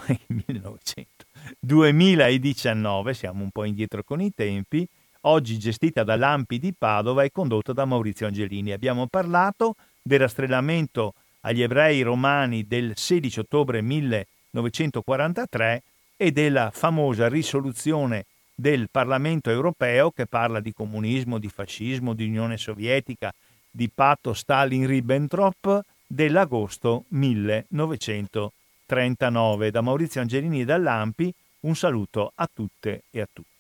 1900 2019, siamo un po' indietro con i tempi, oggi gestita dall'Ampi di Padova e condotta da Maurizio Angelini. Abbiamo parlato del rastrellamento agli ebrei romani del 16 ottobre 1943 e della famosa risoluzione del Parlamento europeo che parla di comunismo, di fascismo, di Unione Sovietica, di patto Stalin-Ribbentrop dell'agosto 1939. Da Maurizio Angelini e dall'Ampi un saluto a tutte e a tutti.